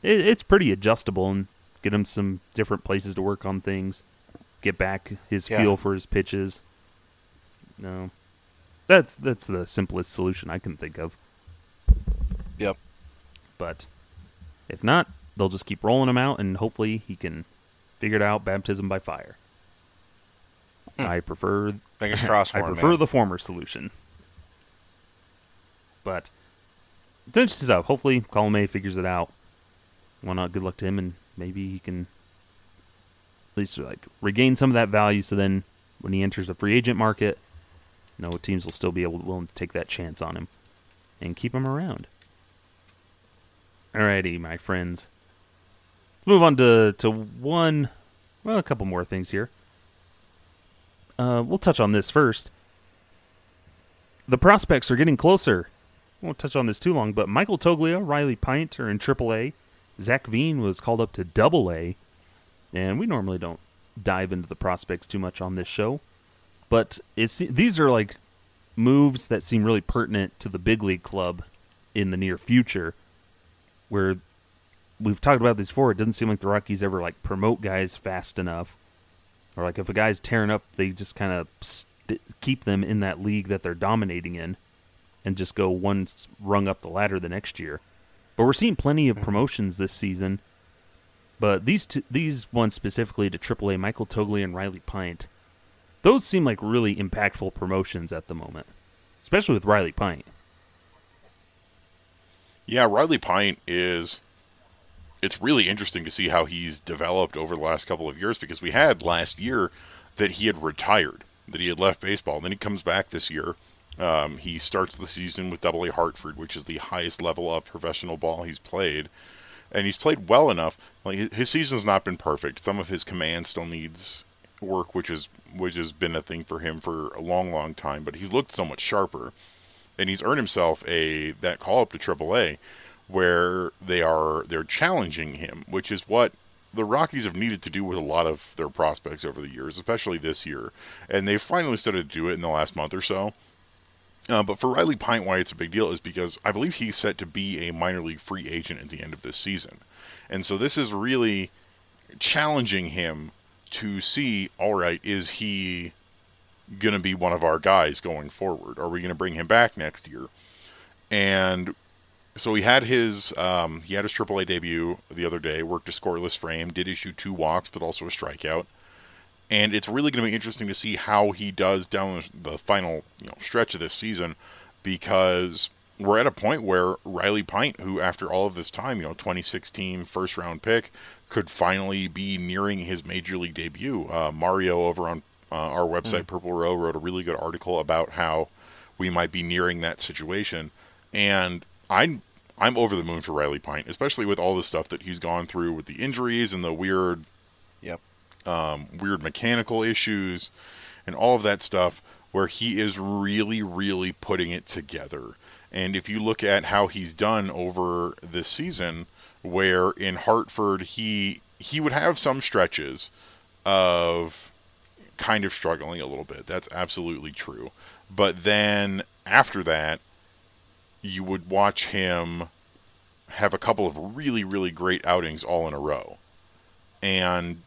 it, it's pretty adjustable and get him some different places to work on things. Get back his yeah. feel for his pitches. No, that's that's the simplest solution I can think of. Yep. But if not, they'll just keep rolling him out, and hopefully he can figure it out. Baptism by fire. Hmm. I prefer. Fingers crossed. I prefer man. the former solution. But it's interesting stuff. Hopefully, Colome figures it out. Why not? Good luck to him, and maybe he can at least like regain some of that value. So then, when he enters the free agent market, you know teams will still be able willing to take that chance on him and keep him around. Alrighty, my friends. Let's move on to to one, well, a couple more things here. Uh, we'll touch on this first. The prospects are getting closer. Won't touch on this too long, but Michael Toglia, Riley Pint are in AAA. Zach Veen was called up to Double A, and we normally don't dive into the prospects too much on this show, but it's these are like moves that seem really pertinent to the big league club in the near future, where we've talked about this before. It doesn't seem like the Rockies ever like promote guys fast enough, or like if a guy's tearing up, they just kind of st- keep them in that league that they're dominating in, and just go one rung up the ladder the next year. But we're seeing plenty of mm-hmm. promotions this season. But these two, these ones specifically to AAA, Michael Toglia and Riley Pint, those seem like really impactful promotions at the moment, especially with Riley Pint. Yeah, Riley Pint is. It's really interesting to see how he's developed over the last couple of years because we had last year that he had retired, that he had left baseball. And then he comes back this year. Um, he starts the season with Double A Hartford, which is the highest level of professional ball he's played, and he's played well enough. Like his season's not been perfect. Some of his command still needs work, which is which has been a thing for him for a long, long time. But he's looked so much sharper, and he's earned himself a that call up to Triple A, where they are they're challenging him, which is what the Rockies have needed to do with a lot of their prospects over the years, especially this year, and they've finally started to do it in the last month or so. Uh, but for Riley Pint, why it's a big deal is because I believe he's set to be a minor league free agent at the end of this season. And so this is really challenging him to see all right, is he going to be one of our guys going forward? Are we going to bring him back next year? And so he had his um, he had his AAA debut the other day. Worked a scoreless frame, did issue two walks, but also a strikeout and it's really going to be interesting to see how he does down the final you know, stretch of this season because we're at a point where Riley Pint, who after all of this time, you know, 2016 first round pick, could finally be nearing his major league debut. Uh, Mario over on uh, our website, mm. Purple Row, wrote a really good article about how we might be nearing that situation, and I'm I'm over the moon for Riley Pint, especially with all the stuff that he's gone through with the injuries and the weird um, weird mechanical issues, and all of that stuff, where he is really, really putting it together. And if you look at how he's done over this season, where in Hartford he he would have some stretches of kind of struggling a little bit. That's absolutely true. But then after that, you would watch him have a couple of really, really great outings all in a row. And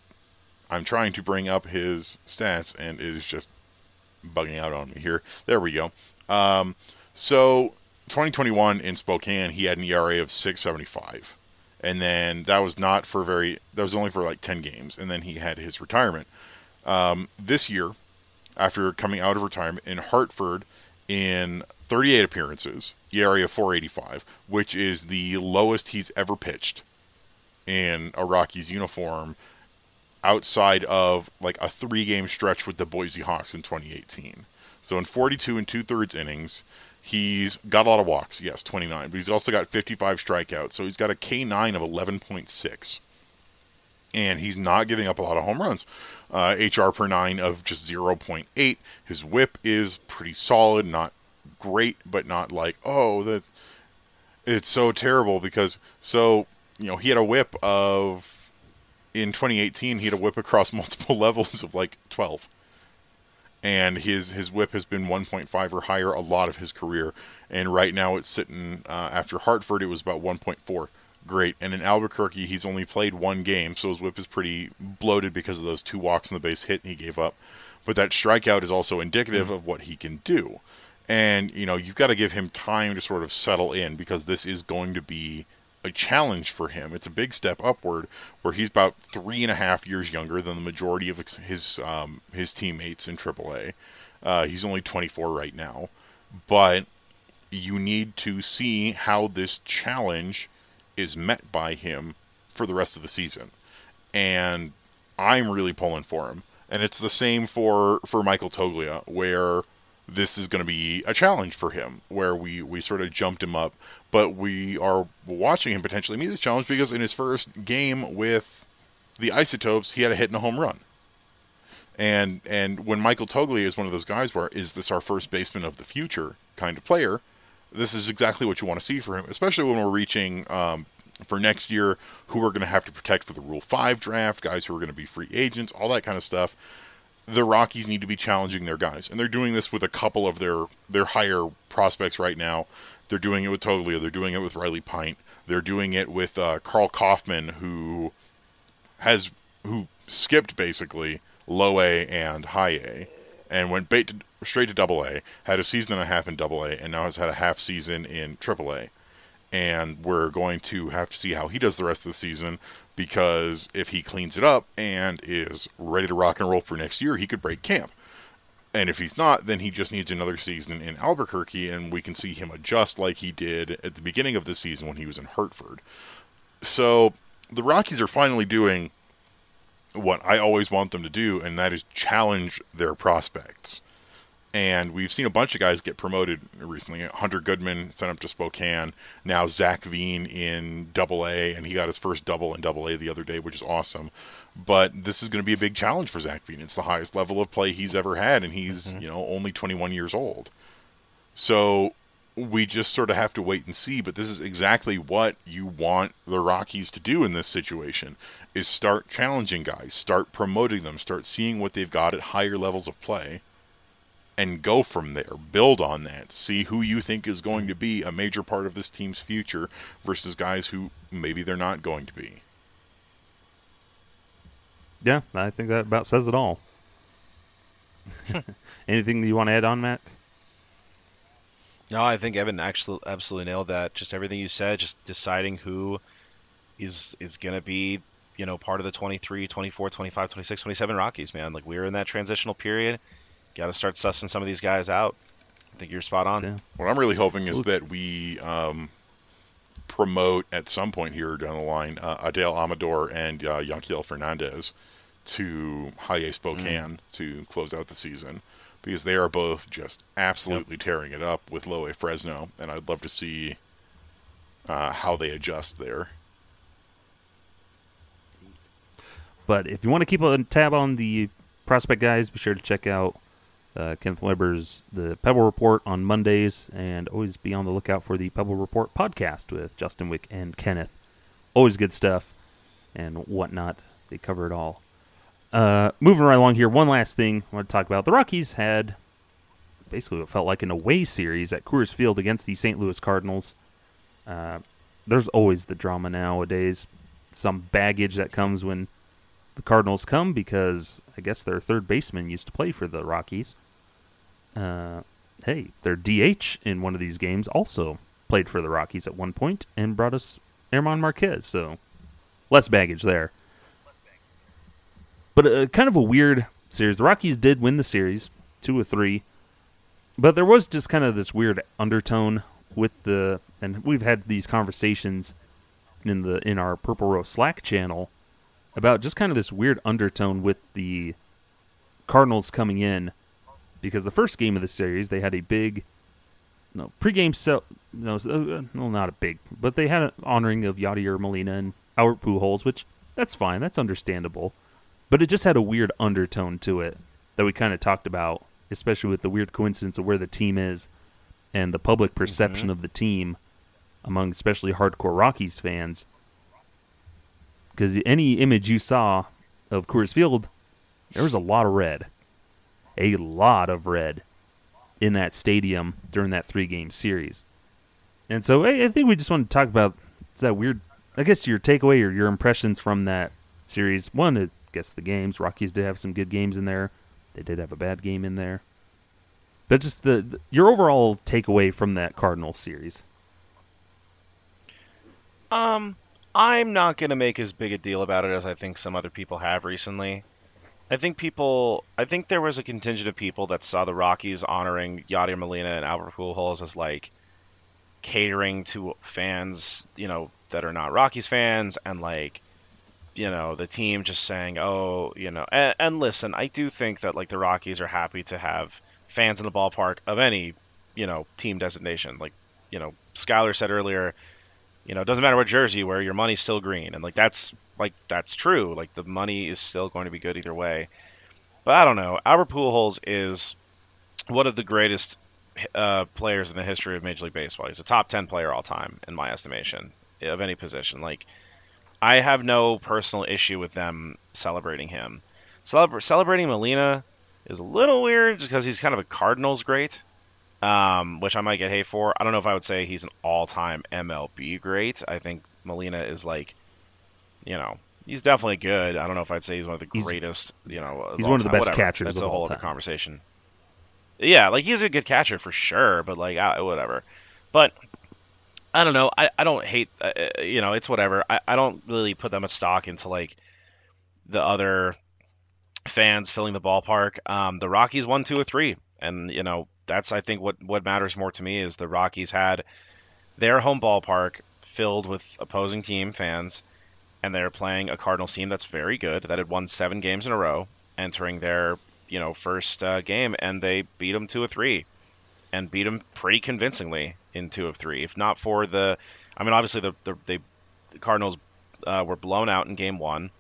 I'm trying to bring up his stats, and it is just bugging out on me here. There we go. Um, so 2021 in Spokane, he had an ERA of 6.75, and then that was not for very. That was only for like 10 games, and then he had his retirement. Um, this year, after coming out of retirement in Hartford, in 38 appearances, ERA of 4.85, which is the lowest he's ever pitched in a Rockies uniform outside of like a three game stretch with the Boise Hawks in 2018. So in 42 and two thirds innings, he's got a lot of walks, yes, 29, but he's also got 55 strikeouts. So he's got a K9 of 11.6. And he's not giving up a lot of home runs. Uh, HR per nine of just 0.8. His whip is pretty solid, not great, but not like, oh, that it's so terrible because so you know he had a whip of in 2018 he had a whip across *laughs* multiple levels of like 12 and his his whip has been 1.5 or higher a lot of his career. And right now it's sitting uh, after hartford it was about 1.4 great. And in albuquerque he's only played one game so his whip is pretty bloated because of those two walks in the base hit he gave up. But that strikeout is also indicative mm-hmm. of what he can do. And you know you've got to give him time to sort of settle in because this is going to be a challenge for him. It's a big step upward, where he's about three and a half years younger than the majority of his um, his teammates in AAA. Uh, he's only 24 right now, but you need to see how this challenge is met by him for the rest of the season, and I'm really pulling for him. And it's the same for for Michael Toglia, where this is going to be a challenge for him where we, we sort of jumped him up, but we are watching him potentially meet this challenge because in his first game with the Isotopes, he had a hit and a home run. And and when Michael Toglia is one of those guys where is this our first baseman of the future? kind of player, this is exactly what you want to see for him, especially when we're reaching um, for next year who we're going to have to protect for the Rule 5 draft, guys who are going to be free agents, all that kind of stuff the Rockies need to be challenging their guys, and they're doing this with a couple of their their higher prospects right now. They're doing it with Toglia. They're doing it with Riley Pint. They're doing it with uh, Karl Kauffmann, who has who skipped basically low A and high A, and went to, straight to double A. Had a season and a half in double A, and now has had a half season in triple A. And we're going to have to see how he does the rest of the season because if he cleans it up and is ready to rock and roll for next year, he could break camp. And if he's not, then he just needs another season in Albuquerque, and we can see him adjust like he did at the beginning of the season when he was in Hartford. So the Rockies are finally doing what I always want them to do, and that is challenge their prospects. And we've seen a bunch of guys get promoted recently. Hunter Goodman sent up to Spokane. Now Zach Veen in Double A, and he got his first double in Double A the other day, which is awesome. But this is going to be a big challenge for Zach Veen. It's the highest level of play he's ever had, and he's mm-hmm. you know only 21 years old. So we just sort of have to wait and see. But this is exactly what you want the Rockies to do in this situation: is start challenging guys, start promoting them, start seeing what they've got at higher levels of play and go from there. Build on that. See who you think is going to be a major part of this team's future versus guys who maybe they're not going to be. Yeah, I think that about says it all. *laughs* Anything that you want to add on, Matt? No, I think Evan actually absolutely nailed that. Just everything you said, just deciding who is is going to be, you know, part of the 23, 24, 25, 26, 27 Rockies, man. Like we're in that transitional period got to start sussing some of these guys out. I think you're spot on. Yeah. What I'm really hoping is that we um, promote at some point here down the line uh, Adael Amador and uh, Yanquiel Fernandez to High A Spokane mm. to close out the season because they are both just absolutely yep. tearing it up with Low A Fresno, and I'd love to see uh, how they adjust there. But if you want to keep a tab on the prospect guys, be sure to check out uh, Kenneth Weber's The Pebble Report on Mondays, and always be on the lookout for the Pebble Report podcast with Justin Wick and Kenneth. Always good stuff and whatnot. They cover it all. Uh, moving right along here, one last thing I want to talk about. The Rockies had basically what felt like an away series at Coors Field against the St. Louis Cardinals. Uh, there's always the drama nowadays, some baggage that comes when the Cardinals come because I guess their third baseman used to play for the Rockies. Uh, hey, their DH in one of these games also played for the Rockies at one point and brought us German Marquez, so less baggage there. But uh, kind of a weird series. The Rockies did win the series, two or three, but there was just kind of this weird undertone with the, and we've had these conversations in the in our Purple Row Slack channel about just kind of this weird undertone with the Cardinals coming in because the first game of the series they had a big no pregame cell no uh, well not a big but they had an honoring of Yadier Molina and Albert Pujols which that's fine that's understandable. But it just had a weird undertone to it that we kind of talked about especially with the weird coincidence of where the team is and the public perception mm-hmm. of the team among especially hardcore Rockies fans. Because any image you saw of Coors Field there was a lot of red a lot of red in that stadium during that three game series. And so I, think we just want to talk about that weird, I guess, your takeaway or your impressions from that series. One, I guess the games. Rockies did have some good games in there, they did have a bad game in there. But just the, the your overall takeaway from that Cardinal series. Um, I'm not going to make as big a deal about it as I think some other people have recently. I think people. I think there was a contingent of people that saw the Rockies honoring Yadier Molina and Albert Pujols as like catering to fans, you know, that are not Rockies fans, and like, you know, the team just saying, "Oh, you know." And, and listen, I do think that like the Rockies are happy to have fans in the ballpark of any, you know, team designation. Like, you know, Skyler said earlier, you know, it doesn't matter what jersey you wear, your money's still green, and like that's like that's true. Like the money is still going to be good either way. But I don't know. Albert Pujols is one of the greatest uh, players in the history of Major League Baseball. He's a top ten player all time in my estimation of any position. Like I have no personal issue with them celebrating him. Celebra- celebrating Molina is a little weird just because he's kind of a Cardinals great, um, which I might get hate for. I don't know if I would say he's an all-time MLB great. I think Molina is like, you know, he's definitely good. I don't know if I'd say he's one of the He's- greatest. You know, he's one of the time. best Whatever. catchers That's of a whole other time. conversation. Yeah, like he's a good catcher for sure, but like uh, whatever. But I don't know. I, I don't hate. Uh, uh, you know, it's whatever. I, I don't really put that much stock into like the other fans filling the ballpark. Um, the Rockies won two or three, and you know that's I think what what matters more to me is the Rockies had their home ballpark filled with opposing team fans, and they're playing a Cardinals team that's very good that had won seven games in a row, entering their you know first uh, game, and they beat them two or three, and beat them pretty convincingly in two of three. If not for the, I mean obviously the the, they, the Cardinals uh, were blown out in game one.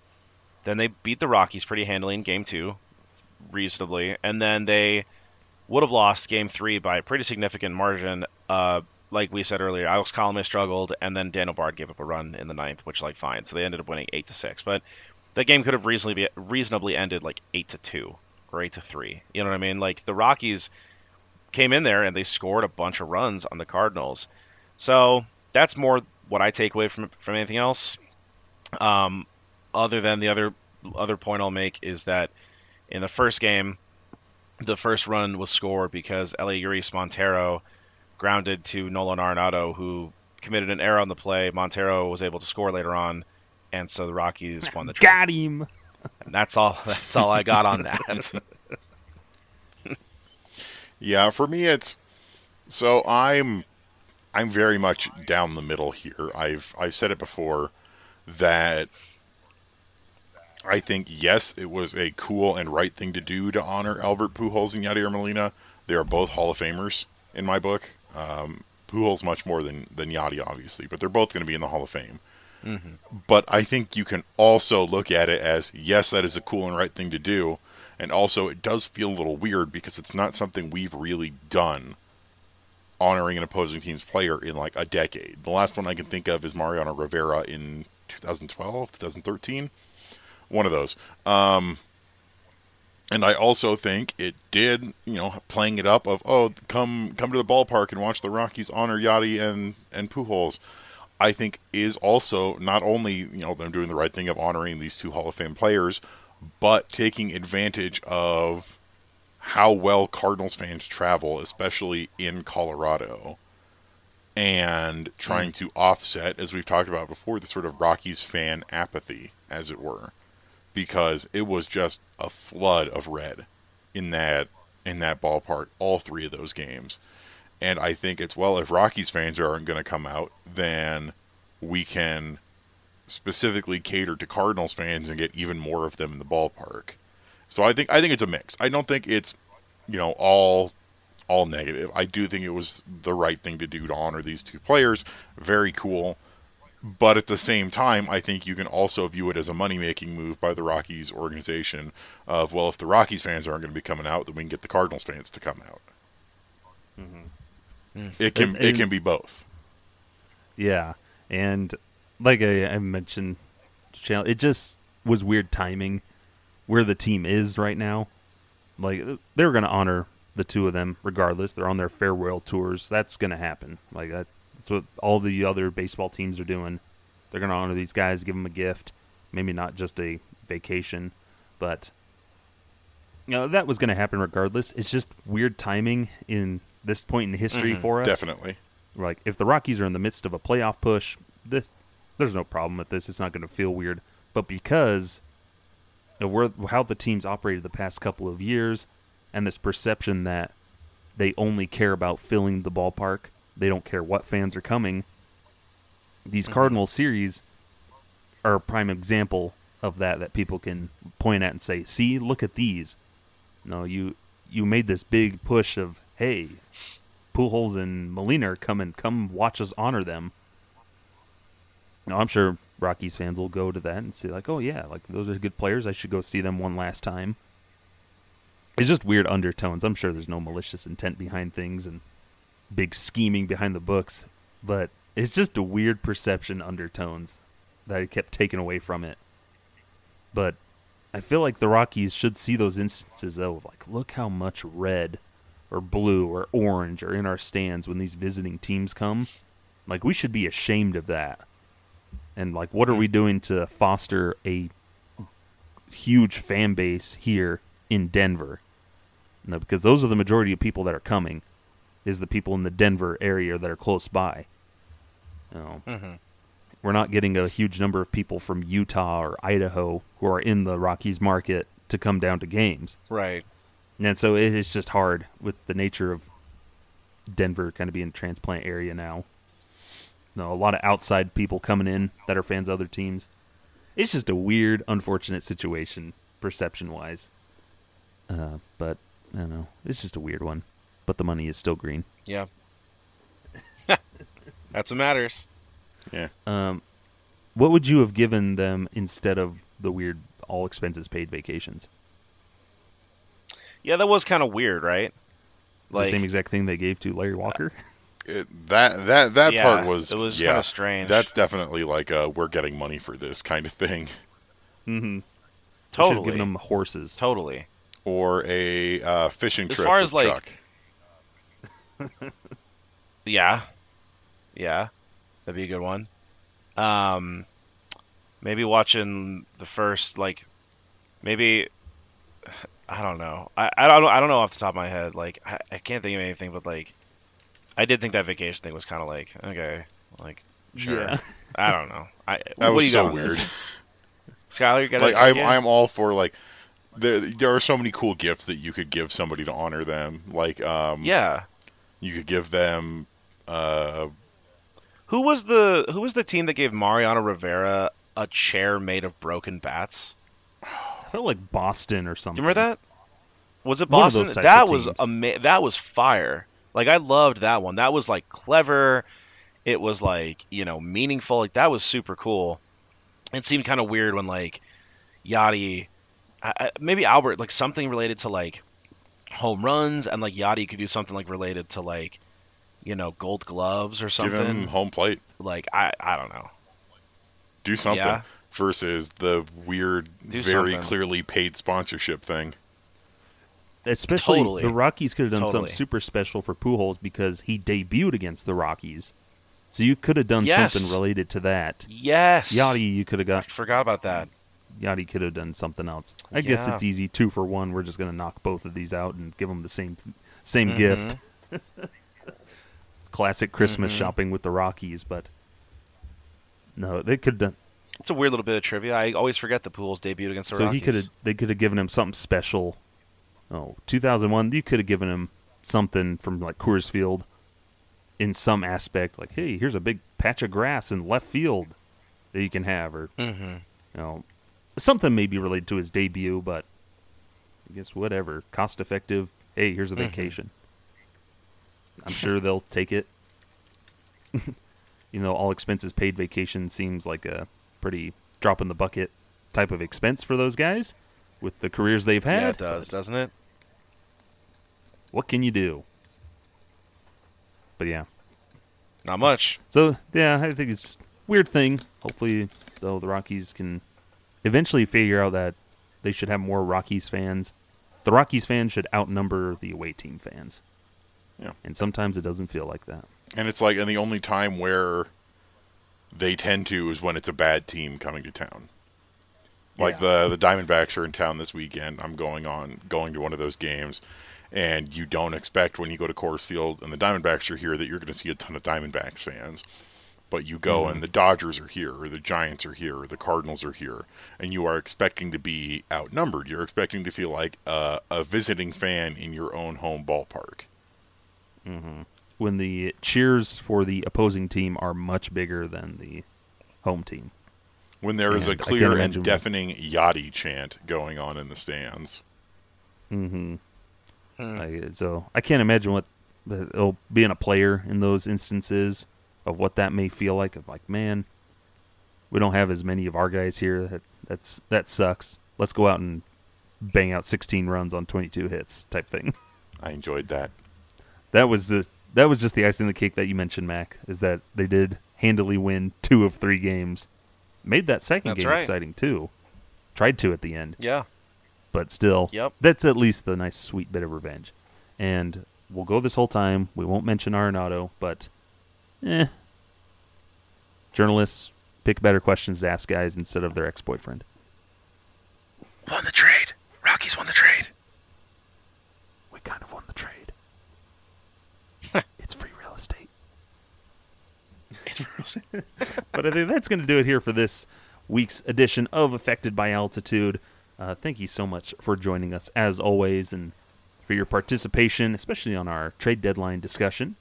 Then they beat the Rockies pretty handily in game two, reasonably, and then they would have lost game three by a pretty significant margin. Uh, like we said earlier, Alex Colome struggled, and then Daniel Bard gave up a run in the ninth, which like fine. So they ended up winning eight to six. But that game could have reasonably be, reasonably ended like eight to two or eight to three. You know what I mean? Like the Rockies came in there and they scored a bunch of runs on the Cardinals. So that's more what I take away from from anything else. Um, other than the other other point I'll make is that in the first game, the first run was scored because Elehuris Montero grounded to Nolan Arenado, who committed an error on the play. Montero was able to score later on, and so the Rockies won the *laughs* trade. Got him. And that's all. That's all I got on that. *laughs* Yeah, for me it's so I'm I'm very much down the middle here. I've I've said it before that I think yes, it was a cool and right thing to do to honor Albert Pujols and Yadier Molina. They are both Hall of Famers in my book. Um, Pujols much more than than Yadi, obviously, but they're both going to be in the Hall of Fame. But I think you can also look at it as yes, that is a cool and right thing to do, and also it does feel a little weird because it's not something we've really done honoring an opposing team's player in like a decade. The last one I can think of is Mariano Rivera in 2012, 2013, one of those. Um, and I also think it did, you know, playing it up of oh, come come to the ballpark and watch the Rockies honor Yadi and and Pujols. I think is also not only you know them doing the right thing of honoring these two Hall of Fame players, but taking advantage of how well Cardinals fans travel, especially in Colorado, and trying mm. to offset, as we've talked about before, the sort of Rockies fan apathy, as it were, because it was just a flood of red in that in that ballpark, all three of those games. And I think it's well, if Rockies fans aren't going to come out, then we can specifically cater to Cardinals fans and get even more of them in the ballpark. So I think I think it's a mix. I don't think it's you know all all negative. I do think it was the right thing to do to honor these two players. Very cool. But at the same time, I think you can also view it as a money making move by the Rockies organization of well, if the Rockies fans aren't going to be coming out, then we can get the Cardinals fans to come out. Mm-hmm. Mm-hmm. It can It- it can be both. Yeah, and like I, I mentioned, it just was weird timing where the team is right now. Like they were going to honor the two of them regardless. They're on their farewell tours. That's going to happen. Like that, that's what all the other baseball teams are doing. They're going to honor these guys, give them a gift. Maybe not just a vacation, but you know that was going to happen regardless. It's just weird timing in this point in history mm-hmm. for us. Definitely. Like if the Rockies are in the midst of a playoff push, this there's no problem with this. It's not going to feel weird. But because of where how the teams operated the past couple of years, and this perception that they only care about filling the ballpark, they don't care what fans are coming. These mm-hmm. Cardinal series are a prime example of that that people can point at and say, "See, look at these." No, you you made this big push of, hey, Pujols and Molina are coming, come watch us honor them. No, I'm sure Rockies fans will go to that and say like, oh yeah, like those are good players. I should go see them one last time. It's just weird undertones. I'm sure there's no malicious intent behind things and big scheming behind the books, but it's just a weird perception undertones that I kept taken away from it. But I feel like the Rockies should see those instances though, like, look how much red or blue or orange are in our stands when these visiting teams come. Like we should be ashamed of that. And like what are we doing to foster a huge fan base here in Denver? No, because those are the majority of people that are coming is the people in the Denver area that are close by. You know, Mm-hmm. we're not getting a huge number of people from Utah or Idaho who are in the Rockies market to come down to games. Right. And so it is just hard with the nature of Denver kind of being a transplant area now. You know, a lot of outside people coming in that are fans of other teams. It's just a weird, unfortunate situation, perception wise. Uh, but I don't know. It's just a weird one. But the money is still green. Yeah. *laughs* That's what matters. Yeah. Um, what would you have given them instead of the weird all expenses paid vacations? Yeah, that was kind of weird, right? the same exact thing they gave to Larry Walker. *laughs* It, that that that Yeah, part was it was yeah, kinda strange. That's definitely like a we're getting money for this kind of thing, mm-hmm. Should have totally, given them horses. totally. or a uh, fishing As trip far with as, like- Chuck. *laughs* Yeah, yeah, that'd be a good one. Um, maybe watching the first like, maybe *sighs* I don't know. I, I don't I don't know off the top of my head. Like I, I can't think of anything, but like I did think that vacation thing was kind of like okay, like sure. Yeah. *laughs* I don't know. I That what was you so weird. *laughs* this? Skylar, you got like I'm idea? I'm all for like there there are so many cool gifts that you could give somebody to honor them. Like um yeah. You could give them uh Who was the who was the team that gave Mariano Rivera a chair made of broken bats? I felt like Boston or Do something. you remember that? Was it One of Boston? those types That of was teams. ama- that was fire. Like I loved that one. That was like clever. It was like, you know, meaningful. Like that was super cool. It seemed kind of weird when like Yadi I, I, maybe Albert like something related to like home runs and like Yadi could do something like related to like you know, gold gloves or something. give something. them home plate. Like I I don't know. Do something Yeah. versus the weird Do very something. clearly paid sponsorship thing. Especially Totally. the Rockies could have done Totally. something super special for Pujols because he debuted against the Rockies. So you could have done Yes. something related to that. Yes. Yadi, you could have got. I got forgot about that. Yadi could have done something else. I guess it's easy two for one. We're just gonna knock both of these out and give them the same same Mm-hmm. gift. Classic Christmas Mm-hmm. shopping with the Rockies, but no, they could have done. It's a weird little bit of trivia. I always forget the Pujols debuted against the So Rockies. he could have. They could have given him something special. Oh, 2001. You could have given him something from like Coors Field, in some aspect. Like, hey, here's a big patch of grass in left field that you can have, or Mm-hmm. you know, something maybe related to his debut. But I guess whatever, cost effective. Hey, here's a Mm-hmm. vacation. I'm sure they'll take it. *laughs* you know, all expenses paid vacation seems like a pretty drop in the bucket type of expense for those guys with the careers they've had. Yeah, it does, doesn't it? What can you do? But yeah. Not much. So yeah, I think it's just a weird thing. Hopefully, though, the Rockies can eventually figure out that they should have more Rockies fans. The Rockies fans should outnumber the away team fans. Yeah. And sometimes it doesn't feel like that. And it's like, and the only time where they tend to is when it's a bad team coming to town. Like the the Diamondbacks are in town this weekend. I'm going on going to one of those games, and you don't expect when you go to Coors Field and the Diamondbacks are here that you're going to see a ton of Diamondbacks fans. But you go and the Dodgers are here, or the Giants are here, or the Cardinals are here, and you are expecting to be outnumbered. You're expecting to feel like a, a visiting fan in your own home ballpark. When the cheers for the opposing team are much bigger than the home team. when there is a And I can't clear and deafening Yadi chant going on in the stands. Mm-hmm. Hmm. Like, so I can't imagine what it'll being a player in those instances of what that may feel like. Of like, man, we don't have as many of our guys here. That that's that sucks. Let's go out and bang out 16 runs on 22 hits type thing. *laughs* I enjoyed that. That was the that was just the icing on the cake that you mentioned, Mac. Is that they did handily win two of three games, made that second That's game right. exciting too. Tried to at the end, Yeah. but still, Yep. that's at least the nice sweet bit of revenge. And we'll go this whole time. We won't mention Arenado, but eh. Journalists pick better questions to ask guys instead of their ex-boyfriend. Won the trade. Rockies won the trade. We kind of won the trade. *laughs* it's free real estate. *laughs* but I think that's going to do it here for this week's edition of Affected by Altitude. Uh, thank you so much for joining us, as always, and for your participation, especially on our trade deadline discussion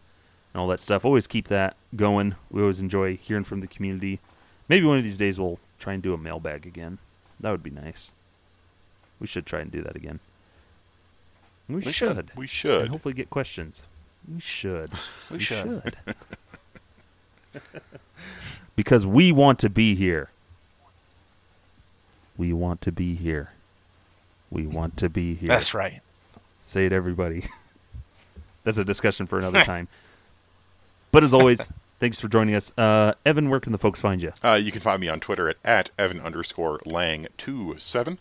and all that stuff. Always keep that going. We always enjoy hearing from the community. Maybe one of these days we'll try and do a mailbag again. That would be nice. We should try and do that again. We, We should. should. We should. And hopefully get questions. We should. *laughs* We should. *laughs* because we want to be here. We want to be here. We want to be here. That's right. Say it, everybody. *laughs* That's a discussion for another time. But as always, *laughs* thanks for joining us. Uh, Evan, where can the folks find you? Uh, you can find me on Twitter at, at Evan underscore Lang27.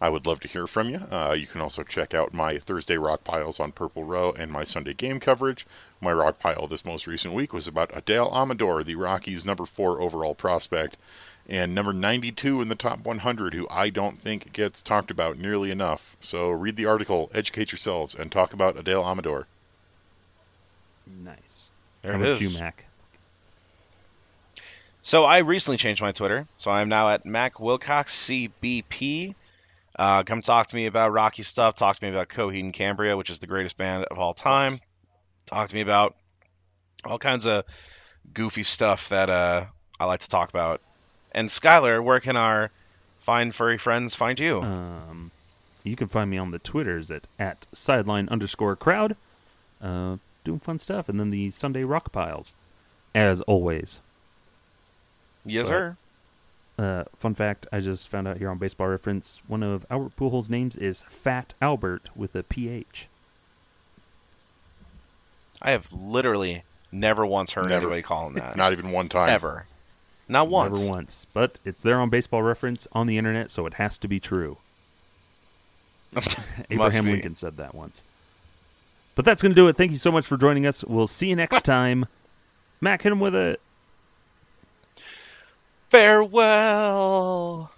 I would love to hear from you. Uh, you can also check out my Thursday rock piles on Purple Row and my Sunday game coverage. My rock pile this most recent week was about Adael Amador, the Rockies' number four overall prospect, and number 92 in the top 100, who I don't think gets talked about nearly enough. So read the article, educate yourselves, and talk about Adael Amador. Nice. There How it about is. you, Mac? So I recently changed my Twitter, so I'm now at Mac Wilcox CBP. Uh, come talk to me about Rocky stuff. Talk to me about Coheed and Cambria, which is the greatest band of all time. Talk to me about all kinds of goofy stuff that uh, I like to talk about. And Skylar, where can our fine furry friends find you? Um, you can find me on the Twitters at, at sideline underscore crowd, uh, doing fun stuff, and then the Sunday rock piles, as always. yes, but- sir. Uh, fun fact: I just found out here on Baseball Reference, one of Albert Pujols' names is Fat Albert with a PH. I have literally never once heard Never. anybody call him that. *laughs* Not even one time. ever. Not once. Never once, but it's there on Baseball Reference on the internet, so it has to be true. *laughs* *laughs* Abraham. Lincoln said that once. But that's going to do it. Thank you so much for joining us. We'll see you next time. Mac, hit him with it. Farewell.